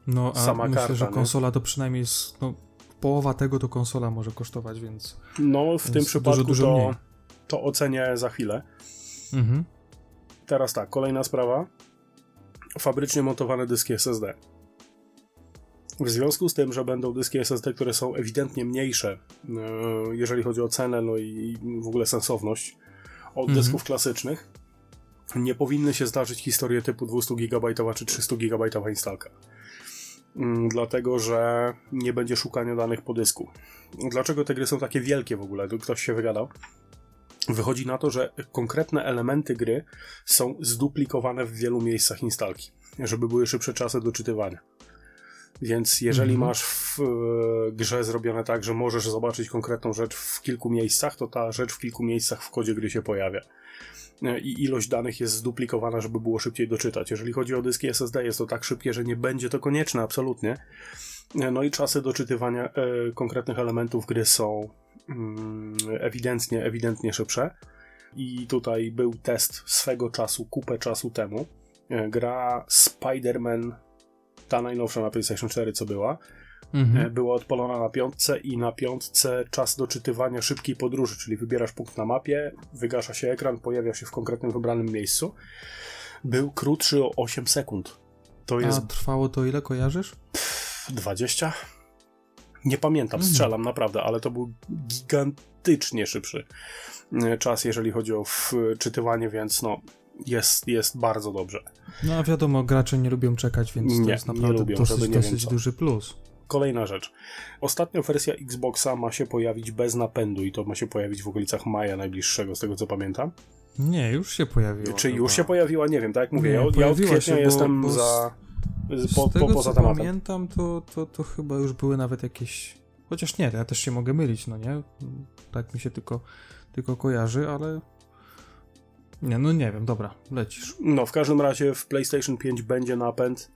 No a Sama myślę, karta, że konsola nie? to przynajmniej jest, no, połowa tego to konsola może kosztować, więc... No w tym przypadku dużo, dużo to, to ocenię za chwilę. Mhm. Teraz tak, kolejna sprawa. Fabrycznie montowane dyski SSD. W związku z tym, że będą dyski SSD, które są ewidentnie mniejsze, e, jeżeli chodzi o cenę, no i w ogóle sensowność, od mhm. dysków klasycznych, nie powinny się zdarzyć historie typu 200 GB czy 300 GB instalka. Mm, dlatego, że nie będzie szukania danych po dysku. Dlaczego te gry są takie wielkie w ogóle? Ktoś się wygadał. Wychodzi na to, że konkretne elementy gry są zduplikowane w wielu miejscach instalki, żeby były szybsze czasy doczytywania. Więc jeżeli mhm. masz w e, grze zrobione tak, że możesz zobaczyć konkretną rzecz w kilku miejscach, to ta rzecz w kilku miejscach w kodzie gry się pojawia. E, I ilość danych jest zduplikowana, żeby było szybciej doczytać. Jeżeli chodzi o dyski SSD, jest to tak szybkie, że nie będzie to konieczne, absolutnie. E, no i czasy doczytywania konkretnych elementów gry są mm, ewidentnie, ewidentnie szybsze. I tutaj był test swego czasu, kupę czasu temu. Gra Spider-Man ta najnowsza na PlayStation 4, co była, mhm. E, była odpalona na piątce i na piątce czas doczytywania szybkiej podróży, czyli wybierasz punkt na mapie, wygasza się ekran, pojawia się w konkretnym wybranym miejscu, był krótszy o 8 sekund. To jest... A trwało to ile, kojarzysz? Pff, 20? Nie pamiętam, mhm. strzelam naprawdę, ale to był gigantycznie szybszy e, czas, jeżeli chodzi o wczytywanie, więc no, jest, jest bardzo dobrze. No a wiadomo, gracze nie lubią czekać, więc nie, to jest naprawdę lubią, dosyć, dosyć duży plus. Kolejna rzecz. Ostatnia wersja Xboxa ma się pojawić bez napędu i to ma się pojawić w okolicach maja najbliższego, z tego co pamiętam. Nie, już się pojawiła. Czy chyba. już się pojawiła? Nie wiem, tak jak mówię, nie, ja, ja od kwietnia się, jestem bo za... Z po, tego, po, poza co tematem. pamiętam, to, to, to chyba już były nawet jakieś... Chociaż nie, ja też się mogę mylić, no nie? Tak mi się tylko, tylko kojarzy, ale nie, no nie wiem, dobra, lecisz. No, w każdym razie w PlayStation 5 będzie napęd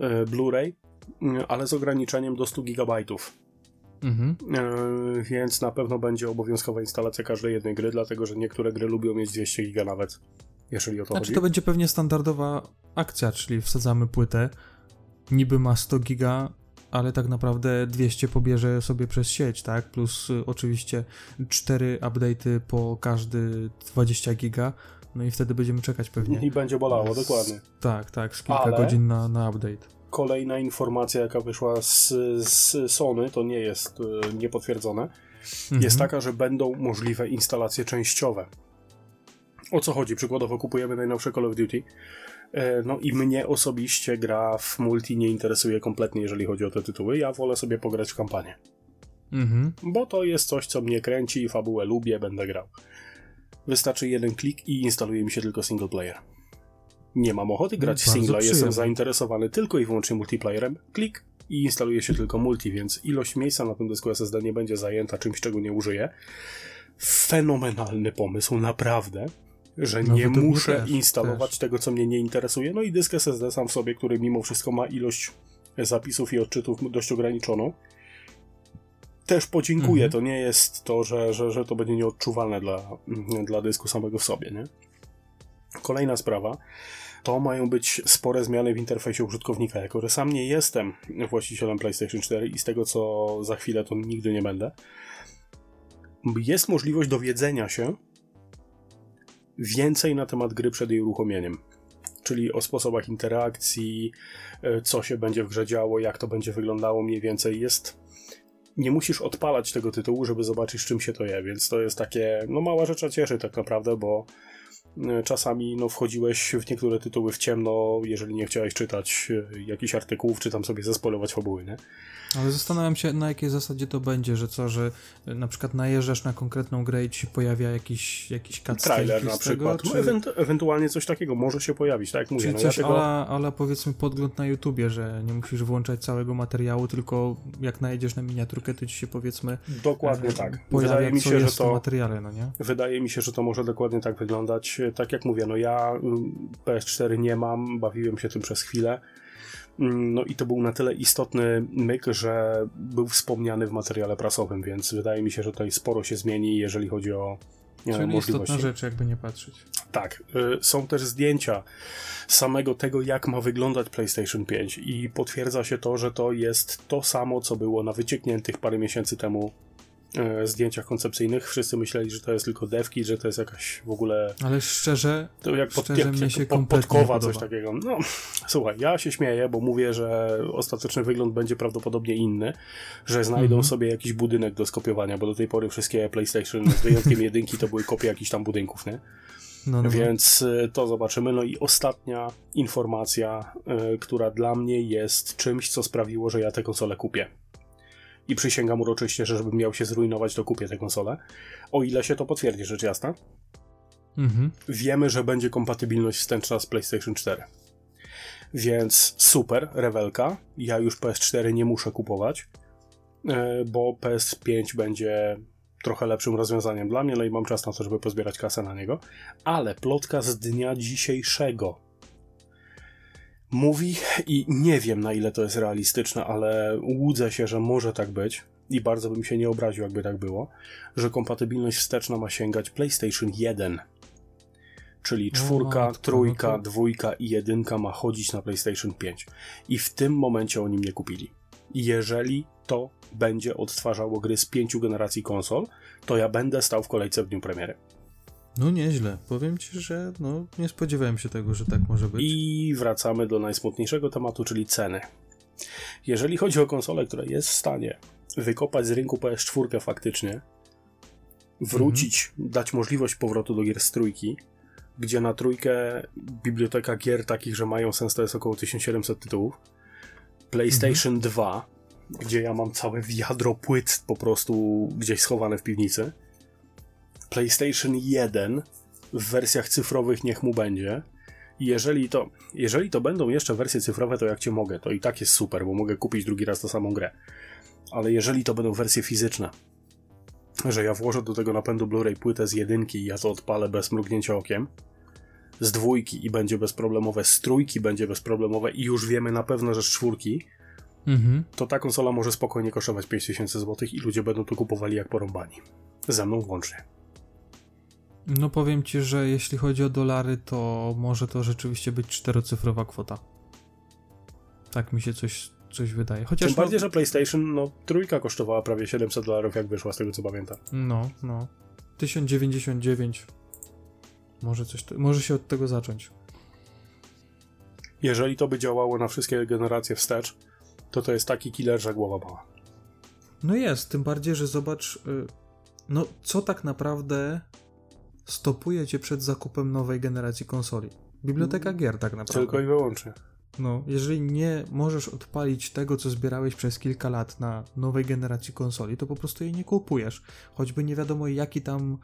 e, Blu-ray, e, ale z ograniczeniem do 100 GB. Mhm. E, więc na pewno będzie obowiązkowa instalacja każdej jednej gry, dlatego że niektóre gry lubią mieć 200 GB nawet, jeżeli o to znaczy, chodzi. to będzie pewnie standardowa akcja, czyli wsadzamy płytę, niby ma 100 giga, ale tak naprawdę 200 pobierze sobie przez sieć, tak? Plus y, oczywiście 4 update'y po każdy 20 giga, no i wtedy będziemy czekać pewnie. I będzie bolało, dokładnie. Tak, tak, z kilka Ale godzin na, na update. Kolejna informacja, jaka wyszła z, z Sony, to nie jest y, niepotwierdzone, mhm. jest taka, że będą możliwe instalacje częściowe. o co chodzi? Przykładowo kupujemy najnowsze Call of Duty. E, no i mnie osobiście gra w multi nie interesuje kompletnie, jeżeli chodzi o te tytuły. Ja wolę sobie pograć w kampanię. Mhm. Bo to jest coś, co mnie kręci, fabułę lubię, będę grał. Wystarczy jeden klik i instaluje mi się tylko single player. Nie mam ochoty grać w Bardzo singla, jestem zainteresowany tylko i wyłącznie multiplayerem. Klik i instaluje się tylko multi, więc ilość miejsca na tym dysku SSD nie będzie zajęta czymś, czego nie użyję. Fenomenalny pomysł, naprawdę, że No, nie muszę też, instalować też. tego, co mnie nie interesuje. No i dysk SSD sam w sobie, który mimo wszystko ma ilość zapisów i odczytów dość ograniczoną. Też podziękuję. Mhm. To nie jest to, że, że, że to będzie nieodczuwalne dla, dla dysku samego w sobie. Nie? Kolejna sprawa. To mają być spore zmiany w interfejsie użytkownika. Jako, że sam nie jestem właścicielem PlayStation 4 i z tego co za chwilę to nigdy nie będę, jest możliwość dowiedzenia się więcej na temat gry przed jej uruchomieniem. Czyli o sposobach interakcji, e, co się będzie w grze działo, jak to będzie wyglądało mniej więcej. Jest. Nie musisz odpalać tego tytułu, żeby zobaczyć, czym się to je, więc to jest takie, no mała rzecz, a cieszy tak naprawdę, bo czasami no, wchodziłeś w niektóre tytuły w ciemno, jeżeli nie chciałeś czytać e, jakichś artykułów, czy tam sobie zespoilować fabuły, nie? Ale zastanawiam się, na jakiej zasadzie to będzie, że co, że y, na przykład najeżdżasz na konkretną grę i ci się pojawia jakiś, jakiś cutscene Trailer na tego, przykład. czy, No, ewent- ewentualnie coś takiego może się pojawić, tak jak mówię. czy No, coś ja tego... ala, ala powiedzmy podgląd na YouTubie, że nie musisz włączać całego materiału, tylko jak najedziesz na miniaturkę, to ci się powiedzmy Dokładnie e, tak. pojawia, Wydaje mi się, że to materiale, no nie? Wydaje mi się, że to może dokładnie tak wyglądać. Tak jak mówię, no ja mm, PS4 nie mam, bawiłem się tym przez chwilę. Mm, No i to był na tyle istotny myk, że był wspomniany w materiale prasowym, więc wydaje mi się, że tutaj sporo się zmieni, jeżeli chodzi o e, Czyli możliwości. istotna rzecz, jakby nie patrzeć. Tak, y, są też zdjęcia samego tego, jak ma wyglądać PlayStation 5 i potwierdza się to, że to jest to samo, co było na wyciekniętych parę miesięcy temu zdjęciach koncepcyjnych. Wszyscy myśleli, że to jest tylko devki, że to jest jakaś w ogóle Ale szczerze, to jak, pod, Szczerze, jak, mnie jak się kompletnie podkowa, coś takiego. No, słuchaj, ja się śmieję, bo mówię, że ostateczny wygląd będzie prawdopodobnie inny, że znajdą Mhm. sobie jakiś budynek do skopiowania, bo do tej pory wszystkie PlayStation z wyjątkiem jedynki to były kopie jakichś tam budynków, nie? no, no, no. Więc y, to zobaczymy. No i ostatnia informacja, y, która dla mnie jest czymś, co sprawiło, że ja tę konsolę kupię. I przysięgam uroczyście, że żebym miał się zrujnować, to kupię tę konsolę. O ile się to potwierdzi, rzecz jasna. Mhm. Wiemy, że będzie kompatybilność wstępna z PlayStation 4. Więc super, rewelka. Ja już PS4 nie muszę kupować, y, bo PS5 będzie trochę lepszym rozwiązaniem dla mnie, no i mam czas na to, żeby pozbierać kasę na niego. Ale plotka z dnia dzisiejszego mówi, i nie wiem na ile to jest realistyczne, ale łudzę się, że może tak być i bardzo bym się nie obraził, jakby tak było, że kompatybilność wsteczna ma sięgać PlayStation 1. Czyli O czwórka, matko, trójka, no dwójka i jedynka ma chodzić na PlayStation 5. I w tym momencie oni mnie kupili. Jeżeli to będzie odtwarzało gry z pięciu generacji konsol, to ja będę stał w kolejce w dniu premiery. No nieźle. Powiem ci, że no, nie spodziewałem się tego, że tak może być. I wracamy do najsmutniejszego tematu, czyli ceny. Jeżeli chodzi o konsolę, która jest w stanie wykopać z rynku PS4 faktycznie, wrócić, dać możliwość powrotu do gier z trójki, gdzie na trójkę biblioteka gier takich, że mają sens, to jest około 1700 tytułów. PlayStation 2, gdzie ja mam całe wiadro płyt po prostu gdzieś schowane w piwnicy. PlayStation 1 w wersjach cyfrowych niech mu będzie. Jeżeli to, jeżeli to będą jeszcze wersje cyfrowe, to jak cię mogę, to i tak jest super, bo mogę kupić drugi raz tą samą grę. Ale jeżeli to będą wersje fizyczne, że ja włożę do tego napędu Blu-ray płytę z jedynki i ja to odpalę bez mrugnięcia okiem, z dwójki i będzie bezproblemowe, z trójki będzie bezproblemowe i już wiemy na pewno, że z czwórki, Mhm. to ta konsola może spokojnie kosztować 5000 zł i ludzie będą to kupowali jak porąbani. Ze mną włącznie. No powiem ci, że jeśli chodzi o dolary, to może to rzeczywiście być czterocyfrowa kwota. Tak mi się coś, coś wydaje. Chociaż Tym bardziej, no, że PlayStation, no trójka kosztowała prawie 700 dolarów jak wyszła, z tego co pamiętam. no, no. 1099. Może coś, może się od tego zacząć. Jeżeli to by działało na wszystkie generacje wstecz, to to jest taki killer, że głowa mała. No jest, tym bardziej, że zobacz, y, no co tak naprawdę stopuje cię przed zakupem nowej generacji konsoli. Biblioteka gier tak naprawdę. Tylko i wyłącznie. No, jeżeli nie możesz odpalić tego, co zbierałeś przez kilka lat na nowej generacji konsoli, to po prostu jej nie kupujesz. Choćby nie wiadomo, jaki tam,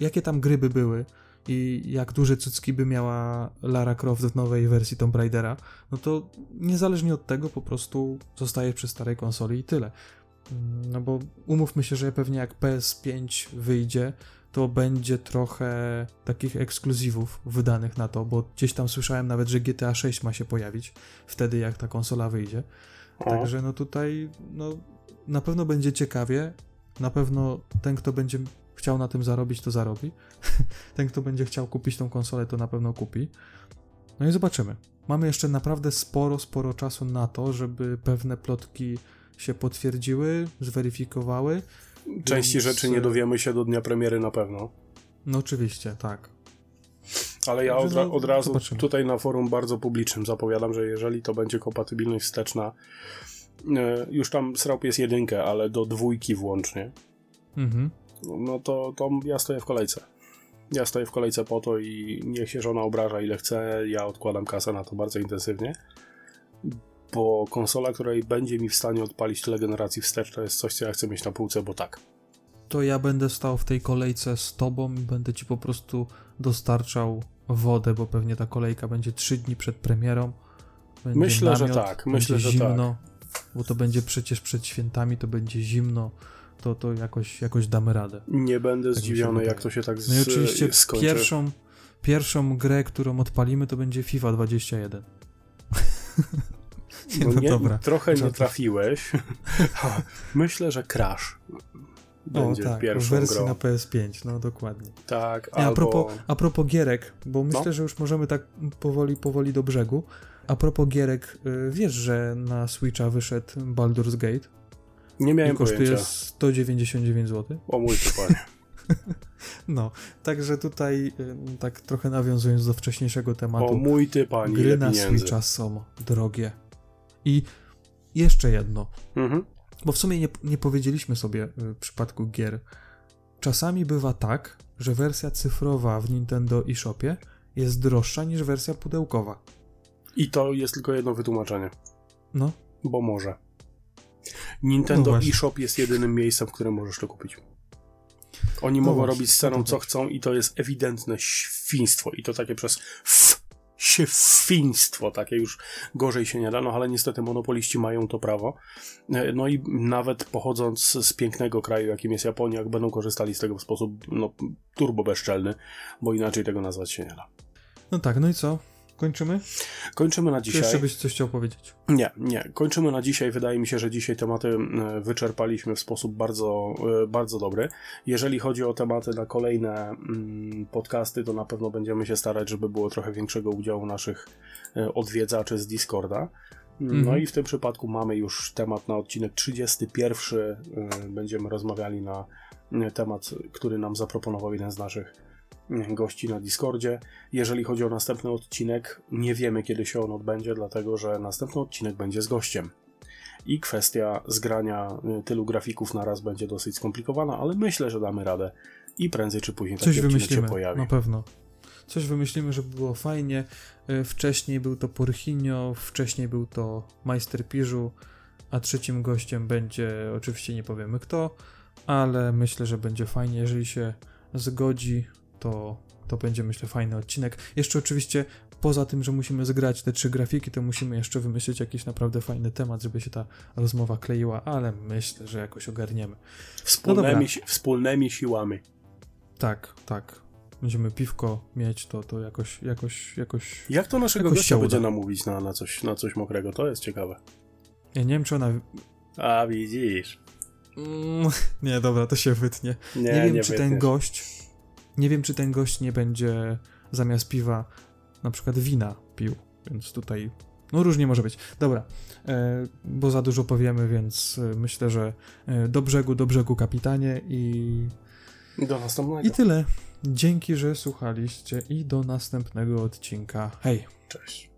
jakie tam gry by były i jak duże cycki by miała Lara Croft w nowej wersji Tomb Raidera, no to niezależnie od tego po prostu zostajesz przy starej konsoli i tyle. Mm, no bo umówmy się, że pewnie jak PS5 wyjdzie, to będzie trochę takich ekskluzywów wydanych na to, bo gdzieś tam słyszałem nawet, że GTA 6 ma się pojawić wtedy, jak ta konsola wyjdzie. O. Także no tutaj no, na pewno będzie ciekawie, na pewno ten, kto będzie chciał na tym zarobić, to zarobi. ten, kto będzie chciał kupić tą konsolę, to na pewno kupi. No i zobaczymy. Mamy jeszcze naprawdę sporo, sporo czasu na to, żeby pewne plotki się potwierdziły, zweryfikowały Części Więc... rzeczy nie dowiemy się do dnia premiery na pewno. No oczywiście, tak. Ale ja od, ra od razu zobaczymy. tutaj na forum bardzo publicznym zapowiadam, że jeżeli to będzie kompatybilność wsteczna, e, już tam sraup jest jedynkę, ale do dwójki włącznie, mhm. no to, to ja stoję w kolejce. Ja stoję w kolejce po to i niech się żona obraża ile chce, ja odkładam kasę na to bardzo intensywnie, bo konsola, której będzie mi w stanie odpalić tyle generacji wstecz, to jest coś, co ja chcę mieć na półce, bo tak. To ja będę stał w tej kolejce z tobą i będę ci po prostu dostarczał wodę, bo pewnie ta kolejka będzie 3 dni przed premierą. Będzie myślę, namiot, że tak. Myślę, że zimno, tak. Bo to będzie przecież przed świętami, to będzie zimno. To, to jakoś, jakoś damy radę. Nie będę tak zdziwiony, jak to się tak No i oczywiście skończy. Pierwszą, pierwszą grę, którą odpalimy, to będzie FIFA 21. Nie, no, nie, dobra. Trochę nie trafiłeś. Myślę, że Crash będzie o, tak, pierwszą w wersji grą. na PS5, no dokładnie. Tak, albo... a, propos, a propos gierek, bo myślę, no. że już możemy tak powoli, powoli do brzegu. A propos gierek, y, wiesz, że na Switcha wyszedł Baldur's Gate? Nie miałem I kosztuje pojęcia. 199 zł. O mój panie. No, także tutaj y, tak trochę nawiązując do wcześniejszego tematu. O mój ty panie, Gry na Switcha są drogie. I jeszcze jedno. Mhm. Bo w sumie nie, nie powiedzieliśmy sobie w przypadku gier. Czasami bywa tak, że wersja cyfrowa w Nintendo eShopie jest droższa niż wersja pudełkowa. I to jest tylko jedno wytłumaczenie. No. Bo może. Nintendo no eShop jest jedynym miejscem, w którym możesz to kupić. Oni no mogą właśnie, robić z ceną co chcą i to jest ewidentne świństwo. I to takie przez f świństwo, takie już gorzej się nie da, no ale niestety monopoliści mają to prawo. E, no i nawet pochodząc z pięknego kraju, jakim jest Japonia, będą korzystali z tego w sposób no, turbo bezczelny, bo inaczej tego nazwać się nie da. No tak, no i co? Kończymy? Kończymy na dzisiaj. Czy jeszcze byś coś chciał powiedzieć? Nie, nie. Kończymy na dzisiaj. Wydaje mi się, że dzisiaj tematy e, wyczerpaliśmy w sposób bardzo, e, bardzo dobry. Jeżeli chodzi o tematy na kolejne mm, podcasty, to na pewno będziemy się starać, żeby było trochę większego udziału naszych e, odwiedzaczy z Discorda. No mhm. i w tym przypadku mamy już temat na odcinek 31. Będziemy rozmawiali na temat, który nam zaproponował jeden z naszych gości na Discordzie. Jeżeli chodzi o następny odcinek, nie wiemy kiedy się on odbędzie, dlatego że następny odcinek będzie z gościem. I kwestia zgrania y, tylu grafików na raz będzie dosyć skomplikowana, ale myślę, że damy radę i prędzej czy później Coś wymyślimy, się pojawi. Na pewno. Coś wymyślimy, żeby było fajnie. Y, wcześniej był to Porchinio, wcześniej był to Majster Piżu, a trzecim gościem będzie, oczywiście nie powiemy kto, ale myślę, że będzie fajnie, jeżeli się zgodzi to, to będzie myślę fajny odcinek. Jeszcze oczywiście poza tym, że musimy zgrać te trzy grafiki, to musimy jeszcze wymyślić jakiś naprawdę fajny temat, żeby się ta rozmowa kleiła, ale myślę, że jakoś ogarniemy. Wspólnymi, no wspólnymi siłami. Tak, tak. Będziemy piwko mieć, to, to jakoś, jakoś, jakoś. Jak to naszego gościa będzie namówić na, na, coś, na coś mokrego? To jest ciekawe. Ja nie wiem, czy ona. A widzisz. Mm, nie, dobra, to się wytnie. Nie, nie wiem, nie czy wytniesz. ten gość nie wiem, czy ten gość nie będzie zamiast piwa na przykład wina pił, więc tutaj no różnie może być. Dobra, e, bo za dużo powiemy, więc e, myślę, że e, do brzegu, do brzegu kapitanie i... I do następnego. I tyle. Dzięki, że słuchaliście i do następnego odcinka. Hej! Cześć.